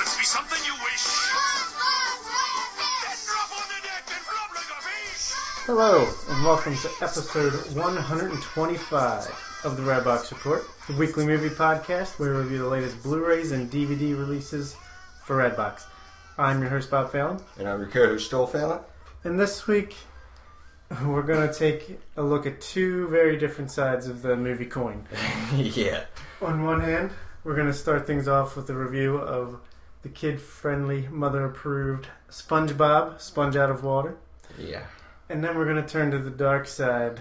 and flop like a fish. Hello, and welcome to episode 125 of the Redbox Report, the weekly movie podcast where we review the latest Blu-rays and DVD releases for Redbox. I'm your host Bob Fallon, And I'm your co-host, Joel Fallon. and this week we're going to take a look at two very different sides of the movie coin. yeah. On one hand, we're going to start things off with a review of the kid-friendly, mother-approved SpongeBob, Sponge Out of Water. Yeah. And then we're going to turn to the dark side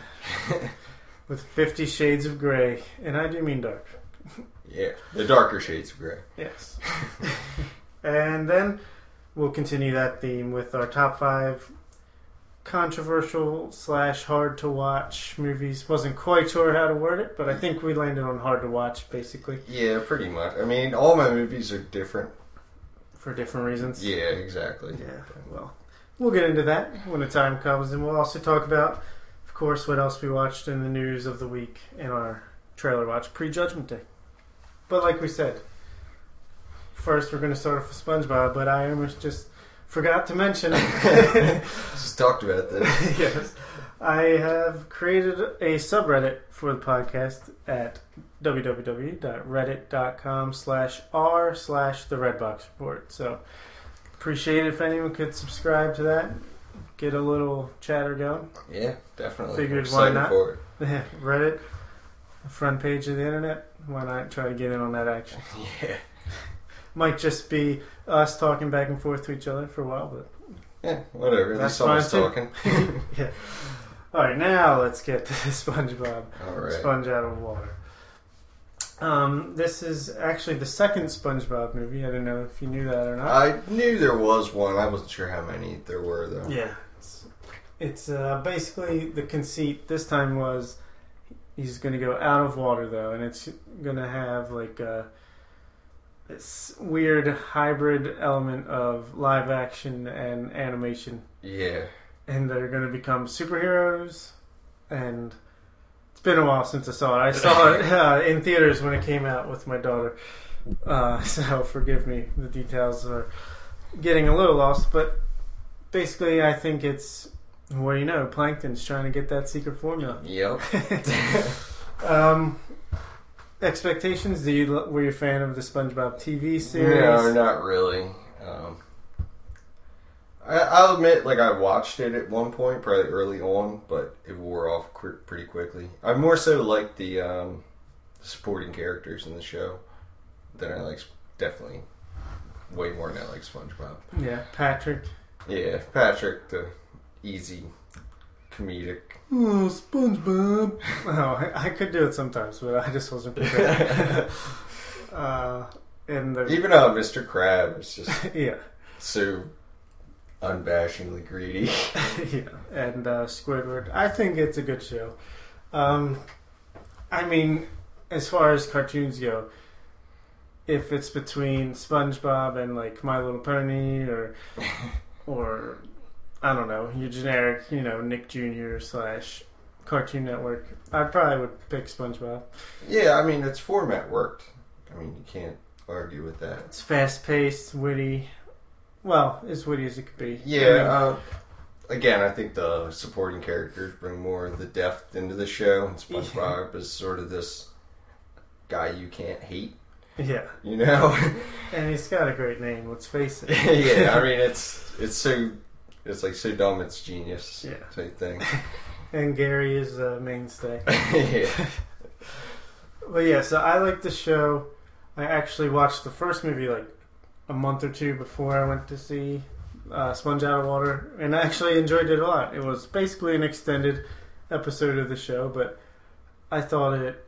with Fifty Shades of Grey. And I do mean dark. Yeah. The darker shades of gray. Yes. and then we'll continue that theme with our top five controversial slash hard to watch movies. Wasn't quite sure how to word it, but I think we landed on hard to watch basically Yeah, pretty much. I mean, all my movies are different. For different reasons. Yeah, exactly. Yeah, well, we'll get into that when the time comes, and we'll also talk about, of course, what else we watched in the news of the week in our trailer watch pre Judgment Day. But like we said, first we're going to start off with SpongeBob, but I almost just forgot to mention. Just talked about this. yes, I have created a subreddit for the podcast at www.reddit.com slash r slash the redbox report so appreciate it if anyone could subscribe to that get a little chatter going Yeah, definitely. Figured why not? for it. reddit front page of the internet why not try to get in on that action Yeah. might just be us talking back and forth to each other for a while but Yeah, whatever. That's fine, talking. yeah all right now let's get to spongebob All right. Sponge out of water. Um, this is actually the second SpongeBob movie. I don't know if you knew that or not. I knew there was one. I wasn't sure how many there were, though. yeah, it's, it's uh, basically the conceit this time was he's going to go out of water though, and it's going to have like a, this weird hybrid element of live action and animation, Yeah. and they're going to become superheroes and. It's been a while since I saw it. I saw it uh, in theaters when it came out with my daughter, uh, so forgive me. The details are getting a little lost, but basically, I think it's what do you know? Plankton's trying to get that secret formula. Yep. Um, expectations? Do you were you a fan of the SpongeBob TV series? No, not really. Um, I, I'll admit, like I watched it at one point, probably early on, but it wore off qu- pretty quickly. I more so like the um, supporting characters in the show than I like. Definitely, way more than I like SpongeBob. Yeah, Patrick. Yeah, Patrick, the easy comedic. Oh, SpongeBob. oh, I, I could do it sometimes, but I just wasn't prepared. uh, and the Even uh, Mr. Crab is just yeah. so unbashingly greedy. yeah, and uh, Squidward. I think it's a good show. Um, I mean, as far as cartoons go, if it's between SpongeBob and like My Little Pony, or or I don't know, your generic, you know, Nick Jr. slash Cartoon Network, I probably would pick SpongeBob. yeah, I mean, its format worked. I mean, you can't argue with that. It's fast paced, witty. Well, as witty as it could be. Yeah. Uh, again, I think the supporting characters bring more of the depth into the show. And SpongeBob is sort of this guy you can't hate, yeah, you know? and he's got a great name. Let's face it. yeah, I mean, it's it's so it's like so dumb it's genius Yeah. type thing. and Gary is a mainstay. yeah. But yeah, so I like the show. I actually watched the first movie like a month or two before I went to see uh, Sponge Out of Water, and I actually enjoyed it a lot. It was basically an extended episode of the show, but I thought it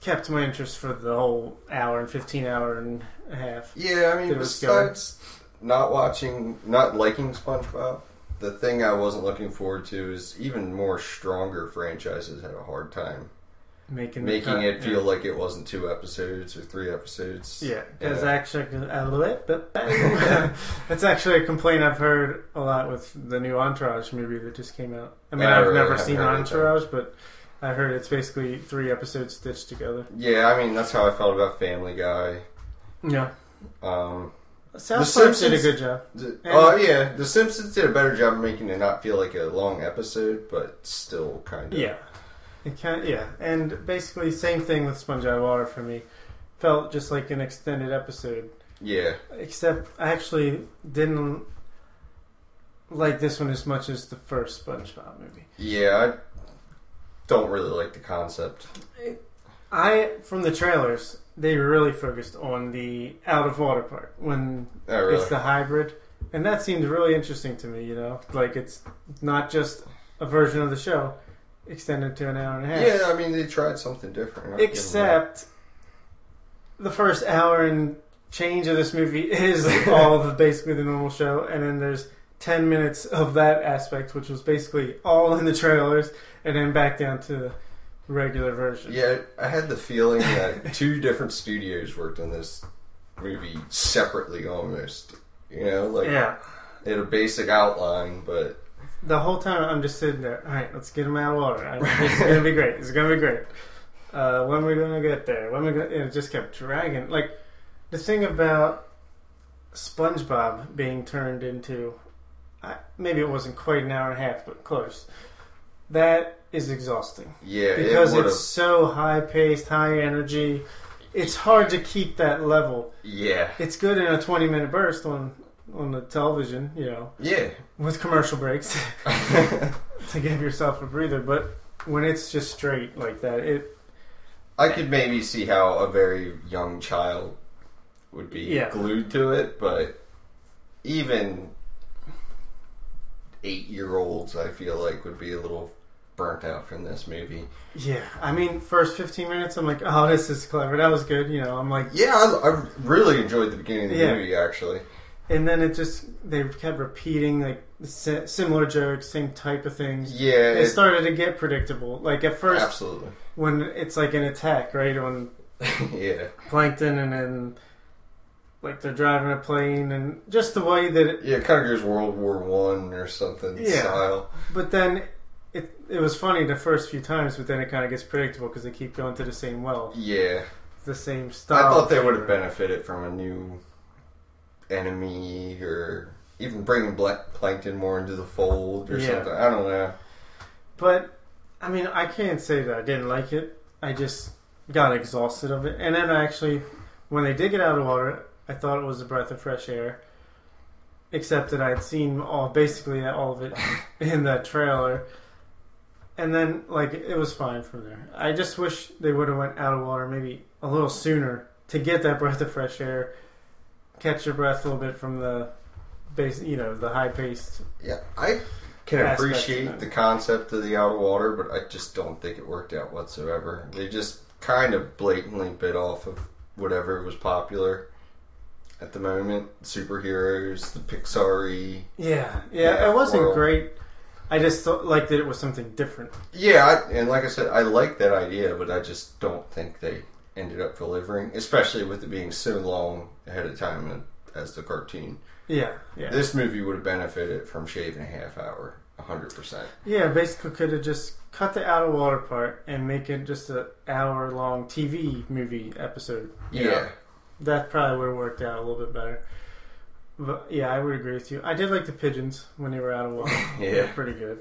kept my interest for the whole hour and fifteen hour and a half. Yeah, I mean, was going. besides not watching, not liking SpongeBob, the thing I wasn't looking forward to is even more stronger franchises had a hard time Making making cut, it feel yeah. like it wasn't two episodes or three episodes. Yeah, because Yeah. actually, a little bit, but that's actually a complaint I've heard a lot with the new Entourage movie that just came out. I mean, I I've really never seen heard of that. Entourage, but I heard it's basically three episodes stitched together. Yeah, I mean that's how I felt about Family Guy. Yeah. Um, South The Park did a good job. oh yeah, The Simpsons did a better job of making it not feel like a long episode, but still kind of. Yeah. It can yeah. And basically same thing with Sponge Out of Water for me. Felt just like an extended episode. Yeah. Except I actually didn't like this one as much as the first SpongeBob movie. Yeah, I don't really like the concept. I from the trailers, they really focused on the out of water part when Not really. it's the hybrid, and that seemed really interesting to me. You know, like it's not just a version of the show extended to an hour and a half. yeah, I mean they tried something different. I'll give them that. Except the first hour and change of this movie is all of basically the normal show, and then there's ten minutes of that aspect, which was basically all in the trailers, and then back down to the regular version. Yeah, I had the feeling that two different studios worked on this movie separately, almost. You know, like yeah. they had a basic outline, but The whole time I'm just sitting there. All right, let's get him out of water. I- This is gonna be great. It's gonna be great. Uh, when are we gonna get there? When are we gonna? and It just kept dragging. Like the thing about SpongeBob being turned into, I, maybe it wasn't quite an hour and a half, but close. That is exhausting yeah, because it it's so high paced, high energy. It's hard to keep that level. Yeah, It's good in a 20 minute burst on on the television, you know, yeah. with commercial breaks. to give yourself a breather. But when it's just straight like that, it I could maybe see how a very young child would be Yeah. glued to it, but even eight year olds, I feel like, would be a little burnt out from this movie. yeah. I mean, first fifteen minutes, I'm like, oh, this is clever. That was good. You know, I'm like, Yeah, I, I really enjoyed the beginning of the Yeah. movie, actually. And then it just they kept repeating like similar jokes, same type of things. Yeah, It it, started to get predictable. Like at first, absolutely. when it's like an attack, right? On yeah, plankton, and then like they're driving a plane, and just the way that. It, yeah, it kind of goes World War One or something Yeah. style. but then. It, it was funny the first few times, but then it kind of gets predictable because they keep going to the same well, Yeah, the same style. I thought they would have benefited from a new enemy or even bringing Black Plankton more into the fold or Yeah. something. I don't know. But I mean, I can't say that I didn't like it. I just got exhausted of it. And then actually, when they did get out of water, I thought it was a breath of fresh air. Except that I had seen all basically all of it in that trailer. And then like it was fine from there. I just wish they would have went out of water maybe a little sooner to get that breath of fresh air, catch your breath a little bit from the base, you know, the high paced. Yeah, I can appreciate the concept of the outer water, but I just don't think it worked out whatsoever. They just kind of blatantly bit off of whatever was popular at the moment. Superheroes, the Pixar Yeah, yeah, it wasn't world. great. I just thought, liked that it was something different. Yeah, I, and like I said, I like that idea, but I just don't think they ended up delivering, especially with it being so long ahead of time as the cartoon. Yeah, yeah, This movie would have benefited from shaving a half hour, hundred percent. yeah. Basically, could have just cut the out of water part and make it just a hour long TV movie episode. you know? Yeah, that probably would have worked out a little bit better. But yeah, I would agree with you. I did like the pigeons when they were out of water. They were yeah, pretty good.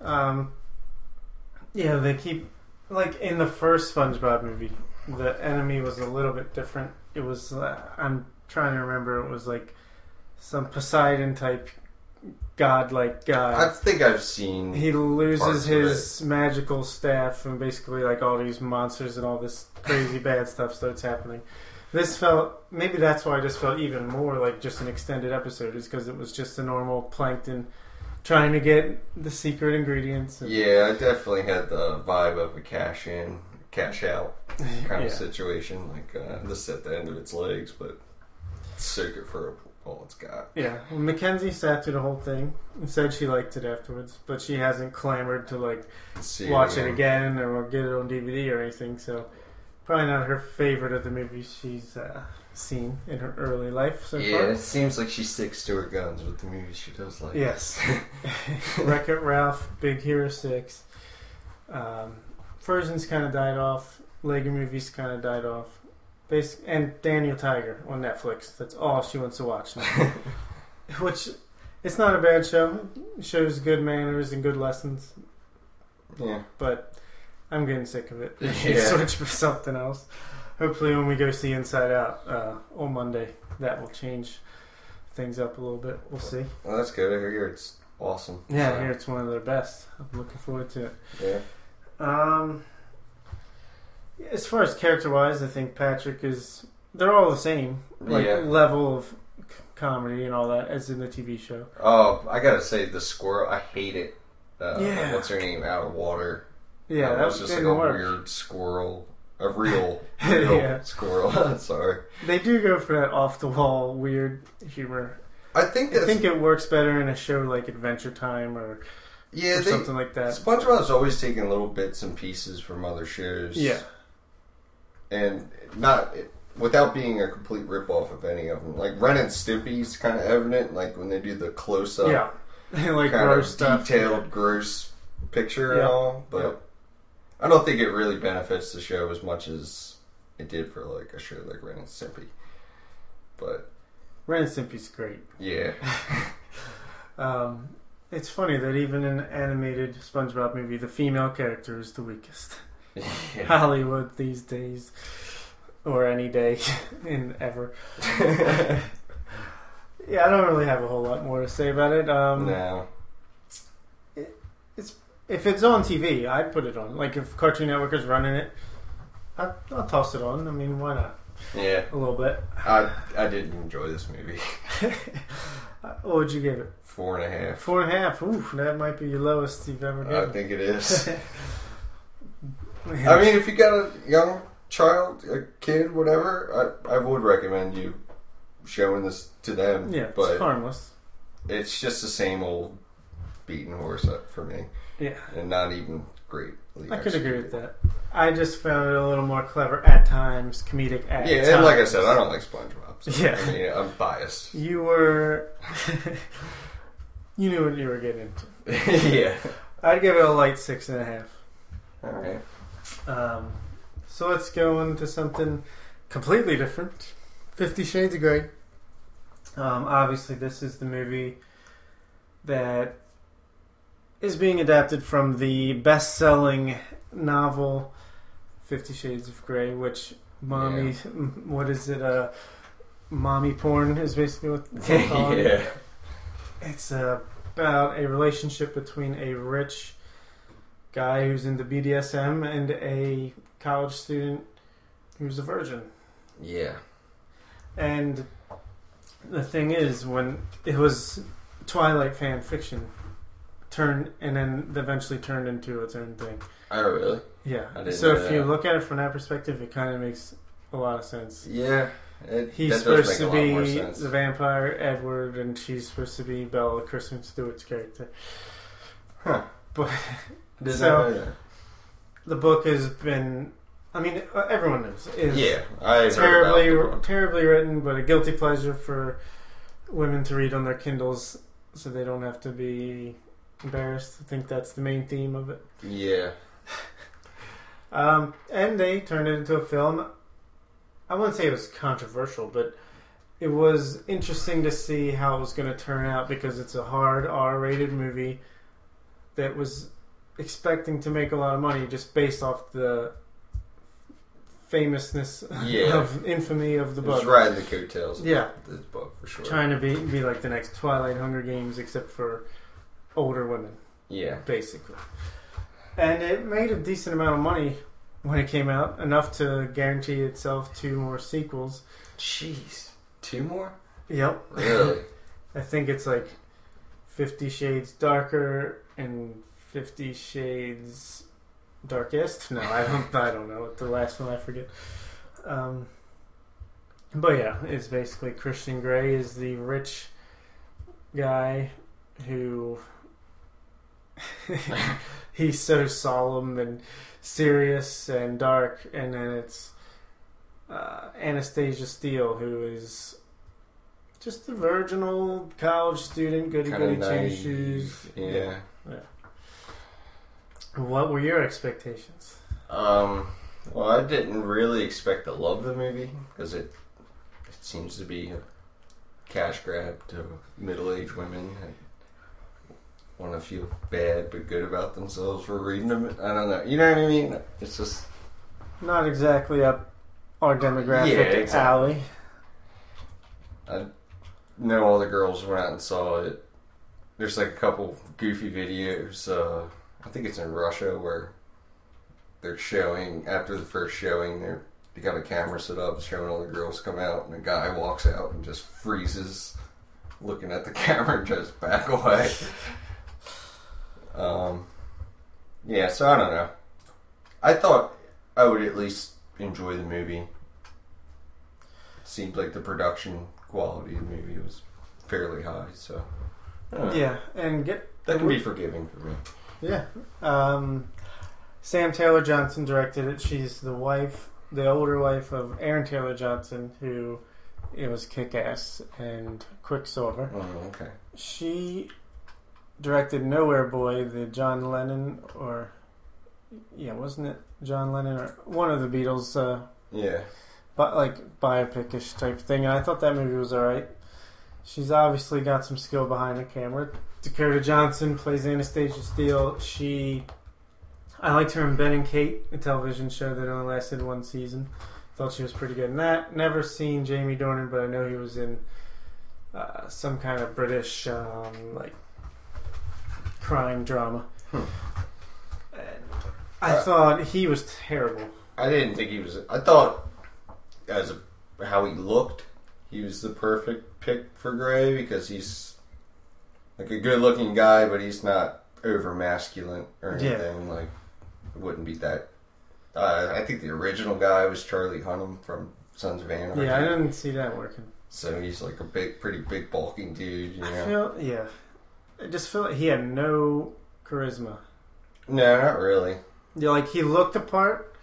Um, yeah, they keep like in the first SpongeBob movie, the enemy was a little bit different. It was uh, I'm trying to remember. It was like some Poseidon type god-like guy. I think I've seen. he loses his magical staff, and basically like all these monsters and all this crazy bad stuff starts happening. This felt maybe that's why this felt even more like just an extended episode, is because it was just a normal plankton trying to get the secret ingredients. and- Yeah, I definitely had the vibe of a cash in, cash out kind Yeah. of situation. Like uh, this at the end of its legs, but soak it for all it's got. Yeah, well, Mackenzie sat through the whole thing and said she liked it afterwards, but she hasn't clamored to like See watch it again or get it on DVD or anything. So probably not her favorite of the movies she's uh, seen in her early life so Yeah, far. it seems like she sticks to her guns with the movies she does like. Yes, Wreck It Ralph, Big Hero Six. Um, Frozen's kind of died off. Lego movies kind of died off. Basic and Daniel Tiger on Netflix. That's all she wants to watch now. Which it's not a bad show. It shows good manners and good lessons, Yeah. but I'm getting sick of it. Yeah. switch for something else. Hopefully, when we go see Inside Out uh, on Monday, that will change things up a little bit. We'll see. Well, that's good. I hear it's awesome. Yeah, I hear it's one of their best. I'm looking forward to it. Yeah. Um, as far as character wise, I think Patrick is. They're all the same, like Yeah. level of c- comedy and all that, as in the TV show. Oh, I gotta say the squirrel. I hate it. Uh, Yeah. What's her name? Out of water. Yeah, that that was just like a work. weird squirrel. A real, real Yeah. squirrel. Sorry. They do go for that off the wall weird humor. I think I think it works better in a show like Adventure Time or, yeah. or They, something like that. SpongeBob's always taking little bits and pieces from other shows. Yeah, and not without being a complete ripoff of any of them. Like Ren and Stimpy's kind of evident, like when they do the close up, yeah, like kind gross of stuff. detailed, gross picture and all. But Yep. I don't think it really benefits the show as much as it did for like a show like Ren and Stimpy. But Ren and Stimpy's great. yeah, Um, it's funny that even in an animated SpongeBob movie, the female character is the weakest. yeah. Hollywood these days, or any day in ever. Yeah, I don't really have a whole lot more to say about it. Um, no, If it's on TV, I'd put it on. Like if Cartoon Network is running it, I'd, I'll toss it on. I mean, why not? yeah, A little bit. I I didn't enjoy this movie. what would you give it? Four and a half. Four and a half. Ooh, that might be your lowest you've ever done. I think it is. I mean, if you got a young child, a kid, whatever, I, I would recommend you showing this to them. yeah, but it's harmless. it's just the same old beaten horse uh, for me, Yeah, and not even great. I could agree with that. I just found it a little more clever at times, comedic at Yeah, times. and like I said, I don't like SpongeBob. So, Yeah. I mean, I'm biased. You were. you knew what you were getting into. yeah. I'd give it a light six and a half. All right. Um, so let's go into something completely different. Fifty Shades of Grey. Um, obviously, this is the movie that is being adapted from the best-selling novel Fifty Shades of Grey, which mommy, what is it? Uh, mommy porn is basically what they call it. yeah. It's about a relationship between a rich guy who's into BDSM and a college student who's a virgin. Yeah. And the thing is, when it was Twilight fan fiction, turned and then eventually turned into its own thing. Oh, really? Yeah. So if you look at it from that perspective, it kind of makes a lot of sense. Yeah. It, He's supposed to a lot more be the vampire Edward, and she's supposed to be Bella, Kristen Stewart's character. Huh. But so- the book has been. I mean, uh, everyone knows. Is Yeah, I terribly, about the book. terribly written, but a guilty pleasure for women to read on their Kindles, so they don't have to be embarrassed. I think that's the main theme of it. Yeah. Um, and they turned it into a film. I wouldn't say it was controversial, but it was interesting to see how it was going to turn out because it's a hard R-rated movie that was expecting to make a lot of money just based off the famousness Yeah. of infamy of the book. riding the coattails of Yeah. this book for sure. Trying to be be like the next Twilight Hunger Games, except for older women Yeah. basically. And it made a decent amount of money when it came out, enough to guarantee itself two more sequels. Jeez. Two more? Yep. Really? I think it's like Fifty Shades Darker and Fifty Shades Darkest. No, I don't. I don't know. The last one I forget. Um, but yeah, it's basically Christian Grey is the rich guy who he's so solemn and serious and dark, and then it's uh, Anastasia Steele who is just a virginal college student, goody goody naive. shoes. Yeah. What were your expectations? Um, well, I didn't really expect to love the movie because it it seems to be a cash grab to middle-aged women and want to feel bad but good about themselves for reading them. I don't know. You know what I mean? It's just Not exactly up our demographic Yeah, exactly. alley. I know all the girls went out and saw it. There's like a couple goofy videos. Uh, I think it's in Russia where they're showing after the first showing. They're they got a camera set up showing all the girls come out, and a guy walks out and just freezes, looking at the camera and just back away. Um, yeah, so I don't know. I thought I would at least enjoy the movie. It seemed like the production quality of the movie was fairly high, so I don't know. Yeah, and get that can be forgiving for me. Yeah. Um, Sam Taylor Johnson directed it. She's the wife, the older wife of Aaron Taylor Johnson, who it was Kick Ass and Quicksilver. Oh, okay. She directed Nowhere Boy, the John Lennon, or yeah, wasn't it John Lennon or one of the Beatles, uh, Yeah. but like biopic-ish type thing. And I thought that movie was alright. She's obviously got some skill behind the camera. Dakota Johnson plays Anastasia Steele. She, I liked her in Ben and Kate, a television show that only lasted one season. Thought she was pretty good in that. Never seen Jamie Dornan, but I know he was in uh, some kind of British um, like crime drama. Hmm. And I Uh, thought he was terrible. I didn't think he was. I thought, as a, how he looked, he was the perfect pick for Gray because he's like a good-looking guy, but he's not over masculine or Yeah. anything. Like, it wouldn't be that. Uh, I think the original guy was Charlie Hunnam from Sons of Anarchy. Yeah, I didn't see that working. So he's like a big, pretty big, bulking dude. You I know? feel yeah. I just feel like he had no charisma. No, not really. Yeah, like he looked the part,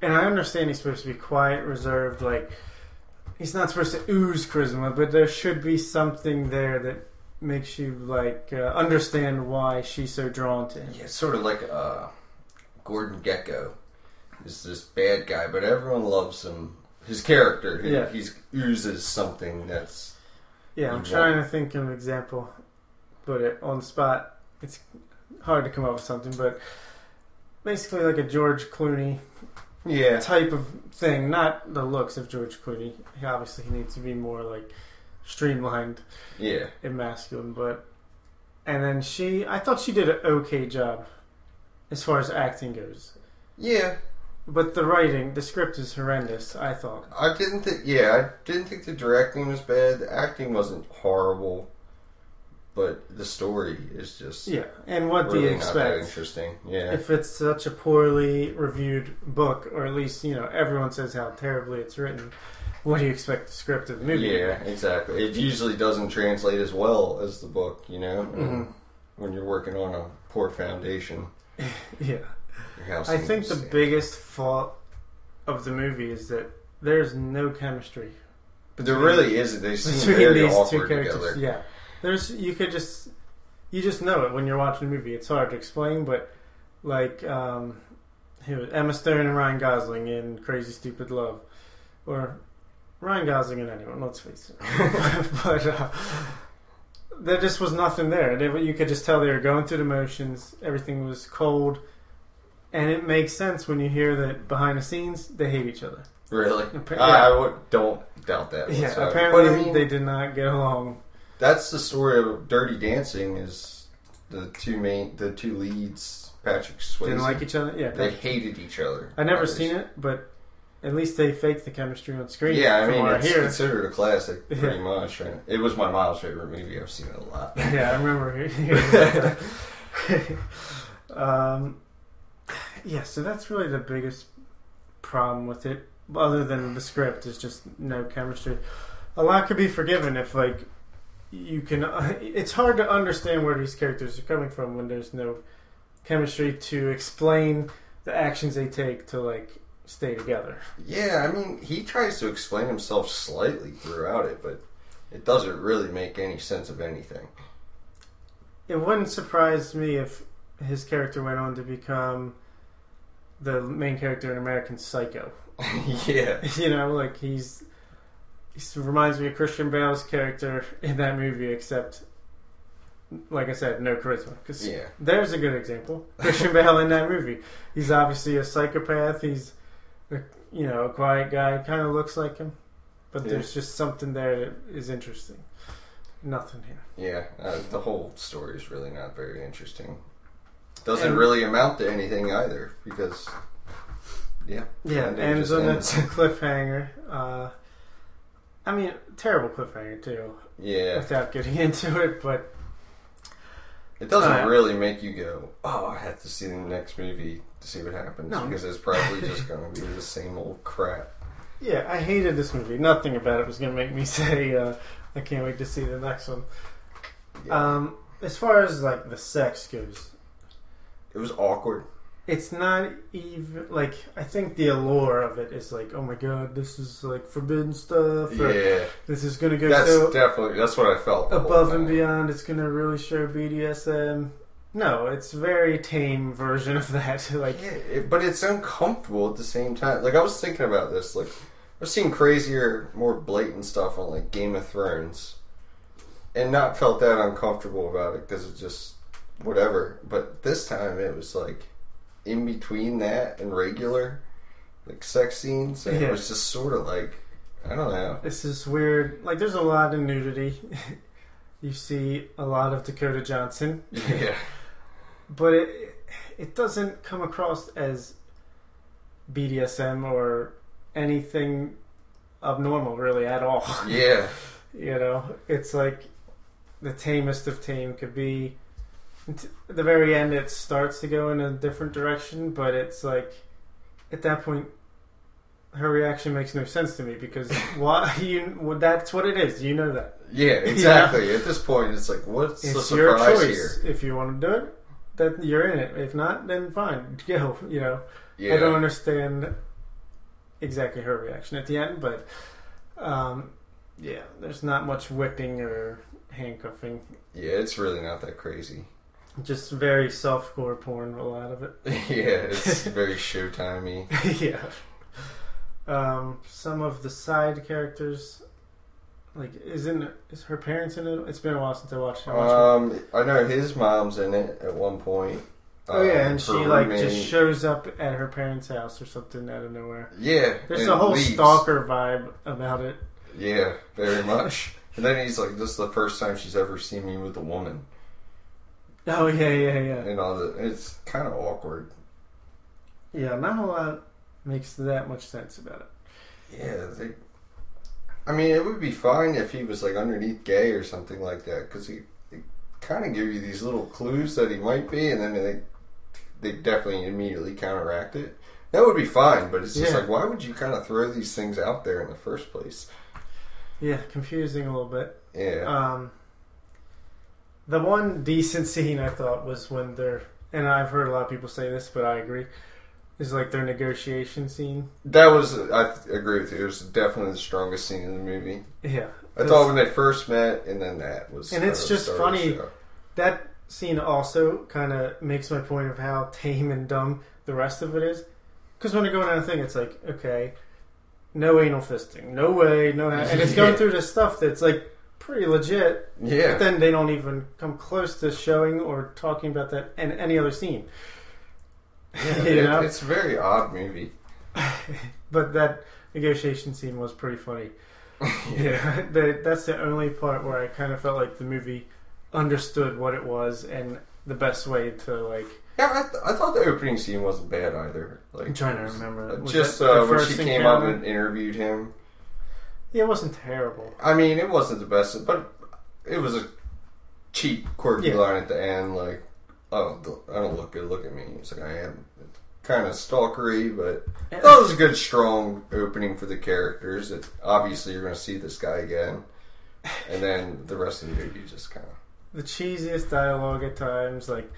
and I understand he's supposed to be quiet, reserved. Like he's not supposed to ooze charisma, but there should be something there that makes you like uh, understand why she's so drawn to him. Yeah, it's sort of like uh, Gordon Gekko is this bad guy, but everyone loves him. His character, he, Yeah. he's oozes something that's Yeah, I'm trying to think of an example, but it on the spot, it's hard to come up with something. But basically, like a George Clooney yeah, type of thing, not the looks of George Clooney. He obviously he needs to be more like streamlined yeah. and masculine, but and then she I thought she did an okay job as far as acting goes. Yeah, But the writing, the script is horrendous, I thought. I didn't think. Yeah, I didn't think the directing was bad. The acting wasn't horrible, but the story is just Yeah. And what do you expect? interesting. Yeah, If it's such a poorly reviewed book, or at least, you know, everyone says how terribly it's written, what do you expect the script of the movie? yeah, exactly. It usually doesn't translate as well as the book. You know, Mhm. when you're working on a poor foundation, Yeah. I think the stand. biggest fault of the movie is that there's no chemistry But There really isn't. They seem very these two awkward characters. together. Yeah, there's you could just you just know it when you're watching a movie. It's hard to explain, but like um, Emma Stone and Ryan Gosling in Crazy Stupid Love, or Ryan Gosling and anyone. Let's face it. but uh, there just was nothing there. They, you could just tell they were going through the motions. Everything was cold. And it makes sense when you hear that behind the scenes they hate each other. Really? Appa- I, yeah. I would, don't doubt that. Yeah, apparently But, I mean, they did not get along. That's the story of Dirty Dancing. Is the two main, the two leads, Patrick Swayze, Didn't like each other. Yeah, they hated each other. I never seen it, but at least they faked the chemistry on screen. Yeah, I mean, it's I considered a classic, Yeah. pretty much. Right? It was my mom's favorite movie. I've seen it a lot. yeah, I remember um, yeah, so that's really the biggest problem with it. Other than the script, is just no chemistry. A lot could be forgiven if, like, you can. it's hard to understand where these characters are coming from when there's no chemistry to explain the actions they take to like stay together. Yeah, I mean, he tries to explain himself slightly throughout it, but it doesn't really make any sense of anything. It wouldn't surprise me if his character went on to become the main character in American Psycho. yeah. you know, like he's he reminds me of Christian Bale's character in that movie, except like I said, no charisma. Because Yeah. there's a good example. Christian Bale in that movie. He's obviously a psychopath. He's a, you know a quiet guy. Kind of looks like him, but Yeah. there's just something there that is interesting. Nothing here. Yeah. Uh, the whole story is really not very interesting. Doesn't And- really amount to anything either because. Yeah. Yeah, And ends on a cliffhanger. Uh, I mean, terrible cliffhanger too. Yeah. Without getting into it, but It doesn't Uh, really make you go, oh, I have to see the next movie to see what happens No. because it's probably just going to be the same old crap. yeah, I hated this movie. Nothing about it was going to make me say uh, I can't wait to see the next one. Yeah. Um, as far as like the sex goes, it was awkward. It's not even like I think the allure of it is like, oh my god, this is like forbidden stuff. Yeah, This is going to go that's so definitely that's what I felt. above and beyond. It's going to really show BDSM. No, it's a very tame version of that. like, Yeah, it, but it's uncomfortable at the same time. Like I was thinking about this. Like I've seen crazier, more blatant stuff on like Game of Thrones, and not felt that uncomfortable about it because it's just whatever. But this time it was like in between that and regular like sex scenes, and Yeah. it was just sort of like I don't know. this is weird. Like, there's a lot of nudity. you see a lot of Dakota Johnson. Yeah, but it it doesn't come across as BDSM or anything abnormal really at all. yeah, you know, it's like the tamest of tame could be. At the very end, it starts to go in a different direction, but it's like at that point, her reaction makes no sense to me because why you? Well, that's what it is. You know that yeah. Exactly. At this point, it's like, what's the it's your surprise choice. here? If you want to do it, then you're in it. If not, then fine, go. You know. Yeah, I don't understand exactly her reaction at the end, but um, yeah, there's not much whipping or handcuffing. yeah. It's really not that crazy. Just very softcore porn, a lot of it. yeah, it's very showtimey. yeah. Um, some of the side characters, like, isn't is her parents in it? It's been a while since I watched it. I watched Um, I know his mom's in it at one point. Oh yeah, Um, and she like roommate- just shows up at her parents' house or something out of nowhere. yeah. There's a whole leaves. stalker vibe about it. Yeah, very much. and then he's like, "This is the first time she's ever seen me with a woman," Oh yeah, yeah, yeah. and all that. It's kind of awkward. Yeah, not a lot makes that much sense about it. Yeah, they. I mean, it would be fine if he was like underneath gay or something like that, because he, they kind of give you these little clues that he might be, and then they they definitely immediately counteract it. That would be fine, but it's just Yeah. like, why would you kind of throw these things out there in the first place? Yeah, confusing a little bit. Yeah. Um, the one decent scene I thought was when they're, and I've heard a lot of people say this, but I agree, is like their negotiation scene. That was, I agree with you. It was definitely the strongest scene in the movie. Yeah, I thought when they first met, and then that was. And it's just start of the funny. that scene also kind of makes my point of how tame and dumb the rest of it is. Because when I go down the thing, it's like, okay, no anal fisting, no way, no, and it's going through this stuff that's like pretty legit. Yeah. But then they don't even come close to showing or talking about that in any other scene. yeah you it- know? it's a very odd movie. But that negotiation scene was pretty funny. Yeah, the, that's the only part where I kind of felt like the movie understood what it was and the best way to like. Yeah, I, th- I thought the opening scene wasn't bad either. Like I'm trying to remember. Was just uh, when she came up and interviewed him. Yeah, it wasn't terrible. I mean, it wasn't the best, but it was a cheap, quirky Yeah. line at the end. Like, oh, I don't look good. Look at me. It's like I am. Kind of stalkery, but that oh, was a good, strong opening for the characters. That obviously you're going to see this guy again, and then the rest of the movie just kind of. The cheesiest dialogue at times, like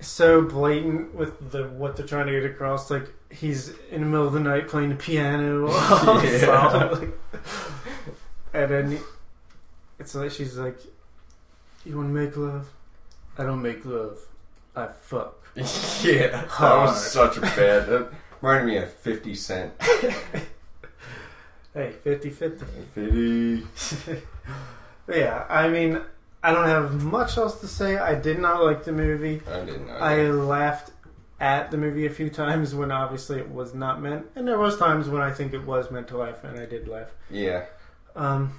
so blatant with the what they're trying to get across. Like he's in the middle of the night playing the piano, Yeah. and then it's like she's like, "You want to make love? I don't make love. I fuck. yeah, that was such a bad. That reminded me of Fifty Cent. Hey, 50 50. Fifty. yeah, I mean, I don't have much else to say. I did not like the movie. I didn't. I laughed at the movie a few times when obviously it was not meant, and there was times when I think it was meant to laugh, and I did laugh. yeah. Um,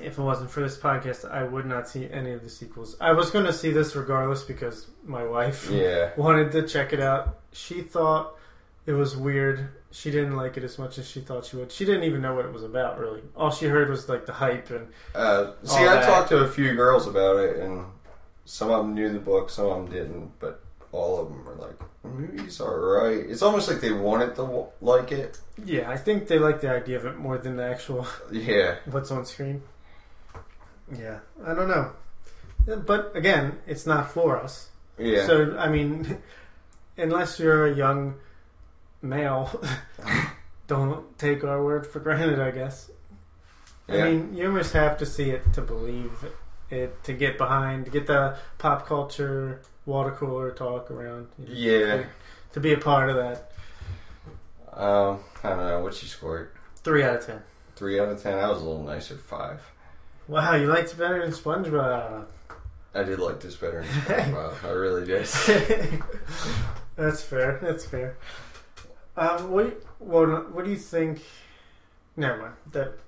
if it wasn't for this podcast, I would not see any of the sequels. I was going to see this regardless because my wife Yeah. wanted to check it out. She thought it was weird. She didn't like it as much as she thought she would. She didn't even know what it was about, really. All she heard was like the hype and Uh, see, I that. talked to a few girls about it, and some of them knew the book, some of them didn't, but all of them are like, "The "Movie's alright." It's almost like they wanted to like it. yeah, I think they like the idea of it more than the actual Yeah. what's on screen. Yeah, I don't know. Uh, but again, it's not for us. Yeah. So I mean, unless you're a young male, don't take our word for granted. I guess. yeah. I mean, you almost have to see it to believe it, to get behind, to get the pop culture water cooler talk around. you know, yeah. To be a part of that. Um, I don't know. What you scored? Three out of ten. Three out of ten. I was a little nicer. Five. Wow, you liked it better than SpongeBob. I did like this better than SpongeBob. I really did. That's fair. That's fair. Um, what, what what do you think? Never mind. That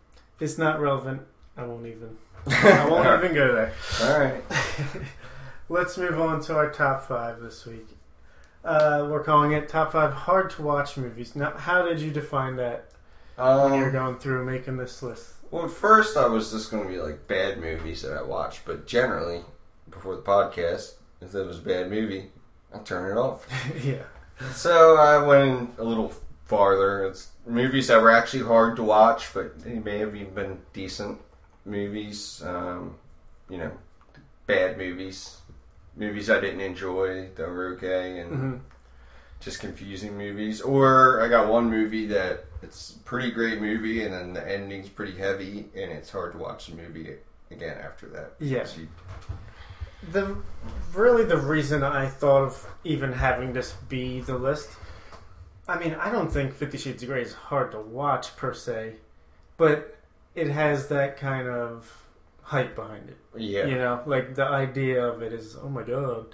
it's not relevant. I won't even. I won't even go there. All right. Let's move on to our top five this week. Uh, we're calling it top five hard to watch movies. Now, how did you define that when you're Um, going through making this list? well, at first I was just going to be like bad movies that I watch, but generally, before the podcast, if it was a bad movie, I'll turn it off. yeah. So I went a little farther. It's movies that were actually hard to watch, but they may have even been decent movies. Um, you know, bad movies, movies I didn't enjoy that were okay, and hmm just confusing movies. Or I got one movie that it's a pretty great movie, and then the ending's pretty heavy, and it's hard to watch the movie again after that. Yeah. You- The really the reason I thought of even having this be the list. I mean, I don't think Fifty Shades of Grey is hard to watch per se, but it has that kind of hype behind it. yeah. You know, like the idea of it is, oh my god,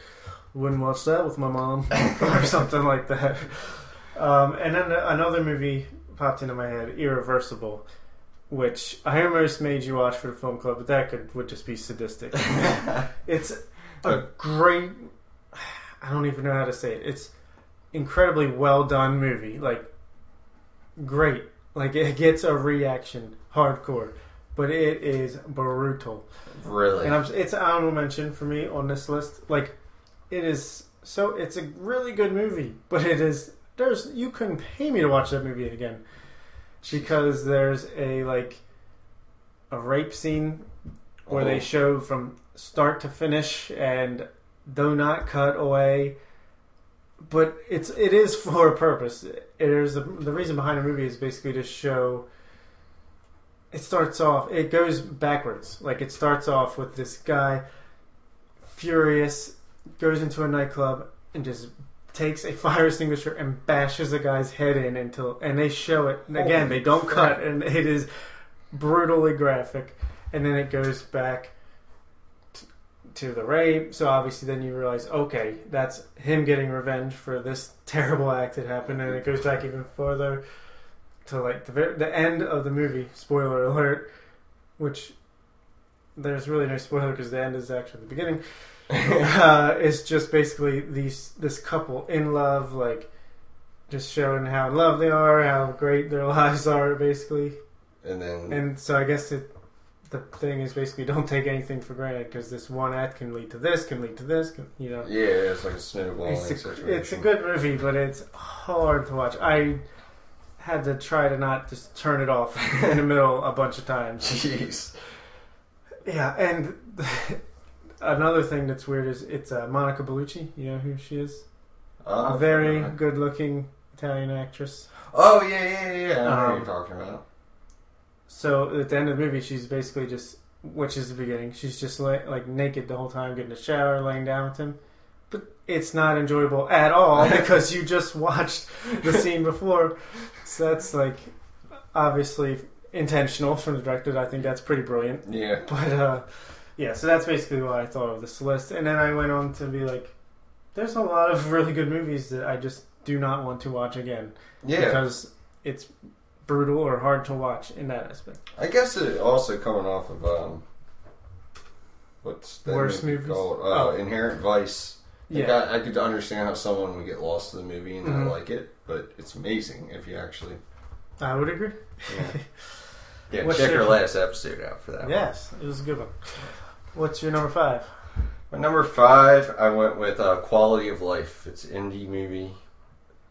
wouldn't watch that with my mom or something like that. Um, and then another movie popped into my head, Irreversible, which I almost made you watch for the film club, but that could would just be sadistic. it's a great. I don't even know how to say it. It's incredibly well done movie. Like great. Like it gets a reaction, hardcore, but it is brutal. really. And I'm, it's an honorable mention for me on this list. Like, it is so. It's a really good movie, but it is. There's you couldn't pay me to watch that movie again because there's a like a rape scene where they Oh. show from start to finish and do not cut away. But it's it is for a purpose. It is a, the reason behind the movie is basically to show. It starts off. It goes backwards. Like it starts off with this guy, furious, goes into a nightclub and just takes a fire extinguisher and bashes a guy's head in until. And they show it and again. Holy they don't crap. cut, and it is brutally graphic. And then it goes back t- to the rape. So obviously, then you realize, okay, that's him getting revenge for this terrible act that happened, and it goes back even further to like the the end of the movie. Spoiler alert, which there's really no spoiler because the end is actually the beginning. uh, it's just basically these this couple in love, like just showing how in love they are, how great their lives are, basically. and then And so I guess it, the thing is basically don't take anything for granted because this one act can lead to this, can lead to this, can, you know. yeah, it's like a snowballing It's a, it's a good movie, but it's hard to watch. I had to try to not just turn it off in the middle a bunch of times. Jeez. Yeah, and another thing that's weird is it's uh, Monica Bellucci. You know who she is? Uh, a very good-looking Italian actress. Oh yeah, yeah, yeah. I know what Um, you're talking about. So at the end of the movie, she's basically just, which is the beginning, she's just like, like naked the whole time, getting a shower, laying down with him. but it's not enjoyable at all because you just watched the scene before. So that's like obviously intentional from the director. I think that's pretty brilliant. Yeah. But uh, yeah, so that's basically what I thought of this list. And then I went on to be like, there's a lot of really good movies that I just do not want to watch again Yeah. because it's brutal or hard to watch in that aspect. I guess it also coming off of um, what's that Worst movie movies? called? Uh, Oh. Inherent Vice. Like, Yeah, I, I could understand how someone would get lost in the movie and Mhm. not like it, but it's amazing if you actually. I would agree. Yeah, yeah What's check your- our last episode out for that. one. Yes, it was a good one. What's your number five? My number five, I went with uh, Quality of Life. It's an indie movie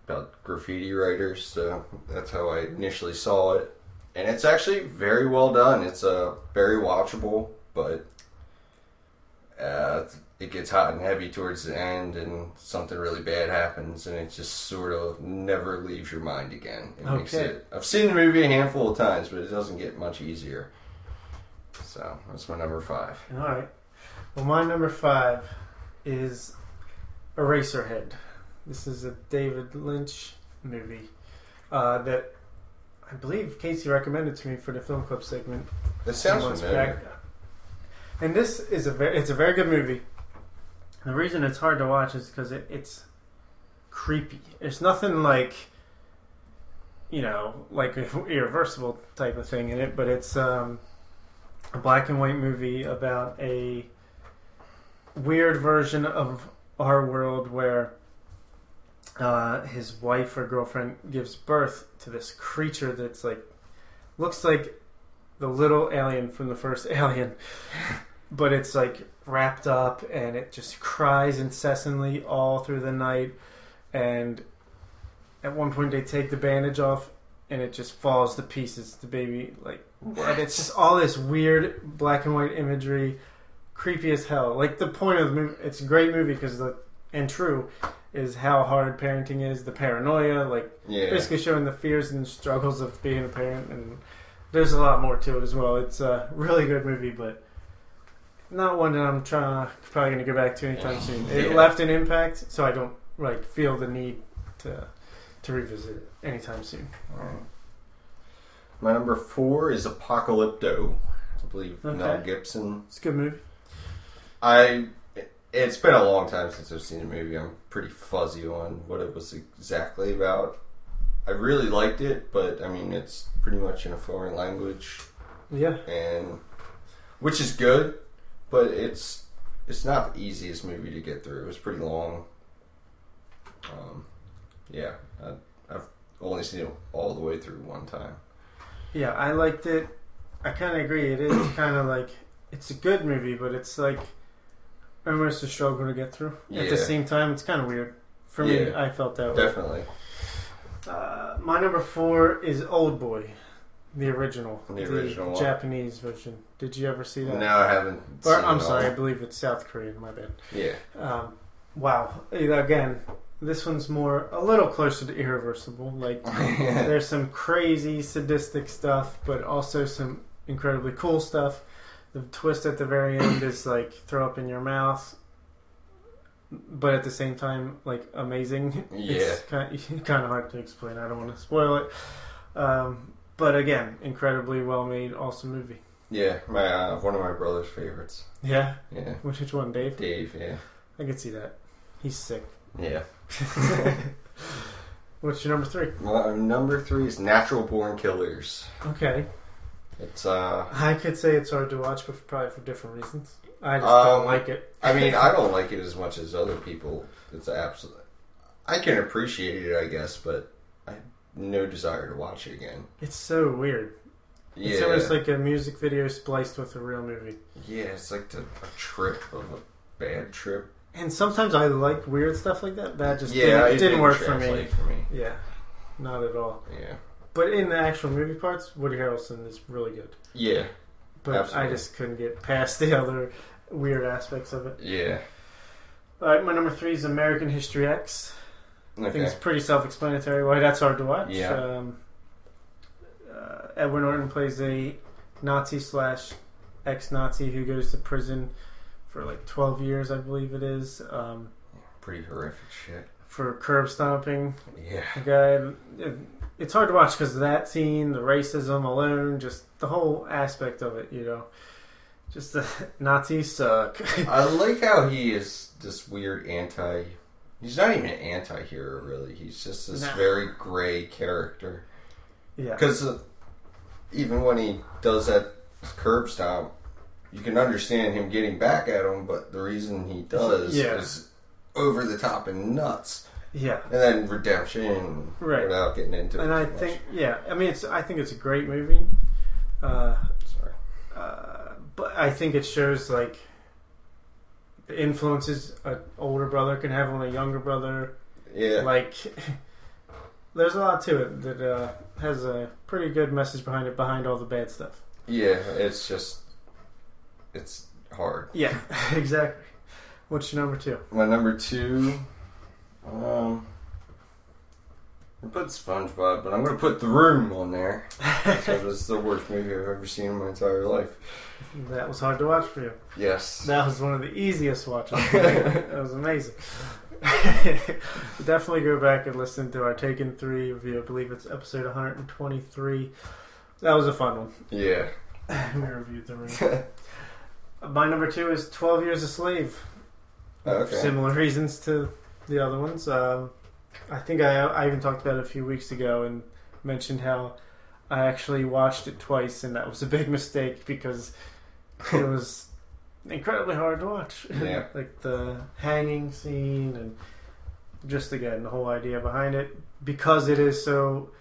about graffiti writers, so that's how I initially saw it. And it's actually very well done. It's uh, very watchable, but uh, it gets hot and heavy towards the end, and something really bad happens, and it just sort of never leaves your mind again. It makes Okay. it. I've seen the movie a handful of times, but it doesn't get much easier. So that's my number five. All right. Well, my number five is Eraserhead. This is a David Lynch movie uh, that I believe Casey recommended to me for the film club segment It sounds familiar. back. And this is a very it's a very good movie. The reason it's hard to watch is because it, it's creepy. There's nothing like you know like irreversible type of thing in it, but it's um, a black and white movie about a weird version of our world where uh, his wife or girlfriend gives birth to this creature that's like looks like the little alien from the first Alien, but it's like wrapped up and it just cries incessantly all through the night. And at one point, they take the bandage off and it just falls to pieces. The baby, like, and it's just all this weird black and white imagery, creepy as hell. Like the point of the movie, it's a great movie because the and true is how hard parenting is, the paranoia, like Yeah. basically showing the fears and struggles of being a parent and there's a lot more to it as well it's a really good movie but not one that i'm trying probably going to go back to anytime soon it Yeah. left an impact so i don't like feel the need to to revisit it anytime soon My number four is Apocalypto. I believe Mel Gibson. it's a good movie I. It's been a long time since I've seen a movie. I'm pretty fuzzy on what it was exactly about. I really liked it, but I mean, it's pretty much in a foreign language, yeah and which is good, but it's it's not the easiest movie to get through. It was pretty long. Um, yeah, I, I've only seen it all the way through one time. yeah i liked it i kind of agree it is kind of like it's a good movie but it's like almost a struggle to get through at the same time it's kind of weird for me Yeah. i felt that way Definitely. Uh, my number four is Old Boy, the original, The original. Japanese version. Did you ever see that? No, I haven't. Or, I'm sorry, I believe it's South Korean. My bad. Yeah. Um, wow. Again, this one's more a little closer to irreversible. Like there's some crazy sadistic stuff, but also some incredibly cool stuff. The twist at the very end is like throw up in your mouth, but at the same time, like amazing. It's kind of, kind of hard to explain. I don't want to spoil it. Um, but again, incredibly well made, awesome movie. Yeah, my uh, one of my brother's favorites. Yeah. Yeah, Which, which one, Dave? Dave. Yeah, I could see that. He's sick. yeah. What's your number three? Well, number three is Natural Born Killers. Okay. It's uh, I could say it's hard to watch, but probably for different reasons. I just Um, don't like it. I mean, I don't like it as much as other people. It's absolute. I can appreciate it, I guess, but no desire to watch it again. It's so weird. Yeah, It's almost like a music video spliced with a real movie. yeah, it's like the, a trip of a bad trip. And sometimes I like weird stuff like that. That just yeah, didn't, it didn't work for me. for me. Yeah, not at all. Yeah, But in the actual movie parts, Woody Harrelson is really good. yeah, But Absolutely. I just couldn't get past the other weird aspects of it. yeah. All right, my number three is American History X. I think it's pretty self-explanatory why that's hard to watch. Yeah. Um, uh, Edward Norton plays a Nazi slash ex-Nazi who goes to prison for like 12 years, I believe it is. Um, pretty horrific shit. for curb stomping Yeah. the guy. It, it's hard to watch because of that scene, the racism alone, just the whole aspect of it. You know, just the Nazis suck. I like how he is this weird anti. He's not even an anti-hero, really. He's just this No. very gray character. yeah, Because uh, even when he does that curb stomp, you can understand him getting back at him, but the reason he does Yeah. is over the top and nuts. yeah. And then redemption, Right. without getting into And it. And I too much. think, yeah, I mean, it's. I think it's a great movie. Uh, Sorry. uh, but I think it shows like the influences an older brother can have on a younger brother. Yeah. Like, there's a lot to it that uh, has a pretty good message behind it, behind all the bad stuff. yeah, it's just. It's hard. Yeah, exactly. What's your number two? My number two, um, I put SpongeBob, but I'm to put The Room on there. Because it's the worst movie I've ever seen in my entire life. That was hard to watch for you. Yes. That was one of the easiest watches. that was amazing. Definitely go back and listen to our Taken 3 review. I believe it's episode 123. That was a fun one. Yeah. we reviewed the ring. My number two is 12 Years a Slave. okay. Similar reasons to the other ones. Um, I think I, I even talked about it a few weeks ago and mentioned how I actually watched it twice, and that was a big mistake because it was incredibly hard to watch. Yeah. like the hanging scene and just again the whole idea behind it because it is so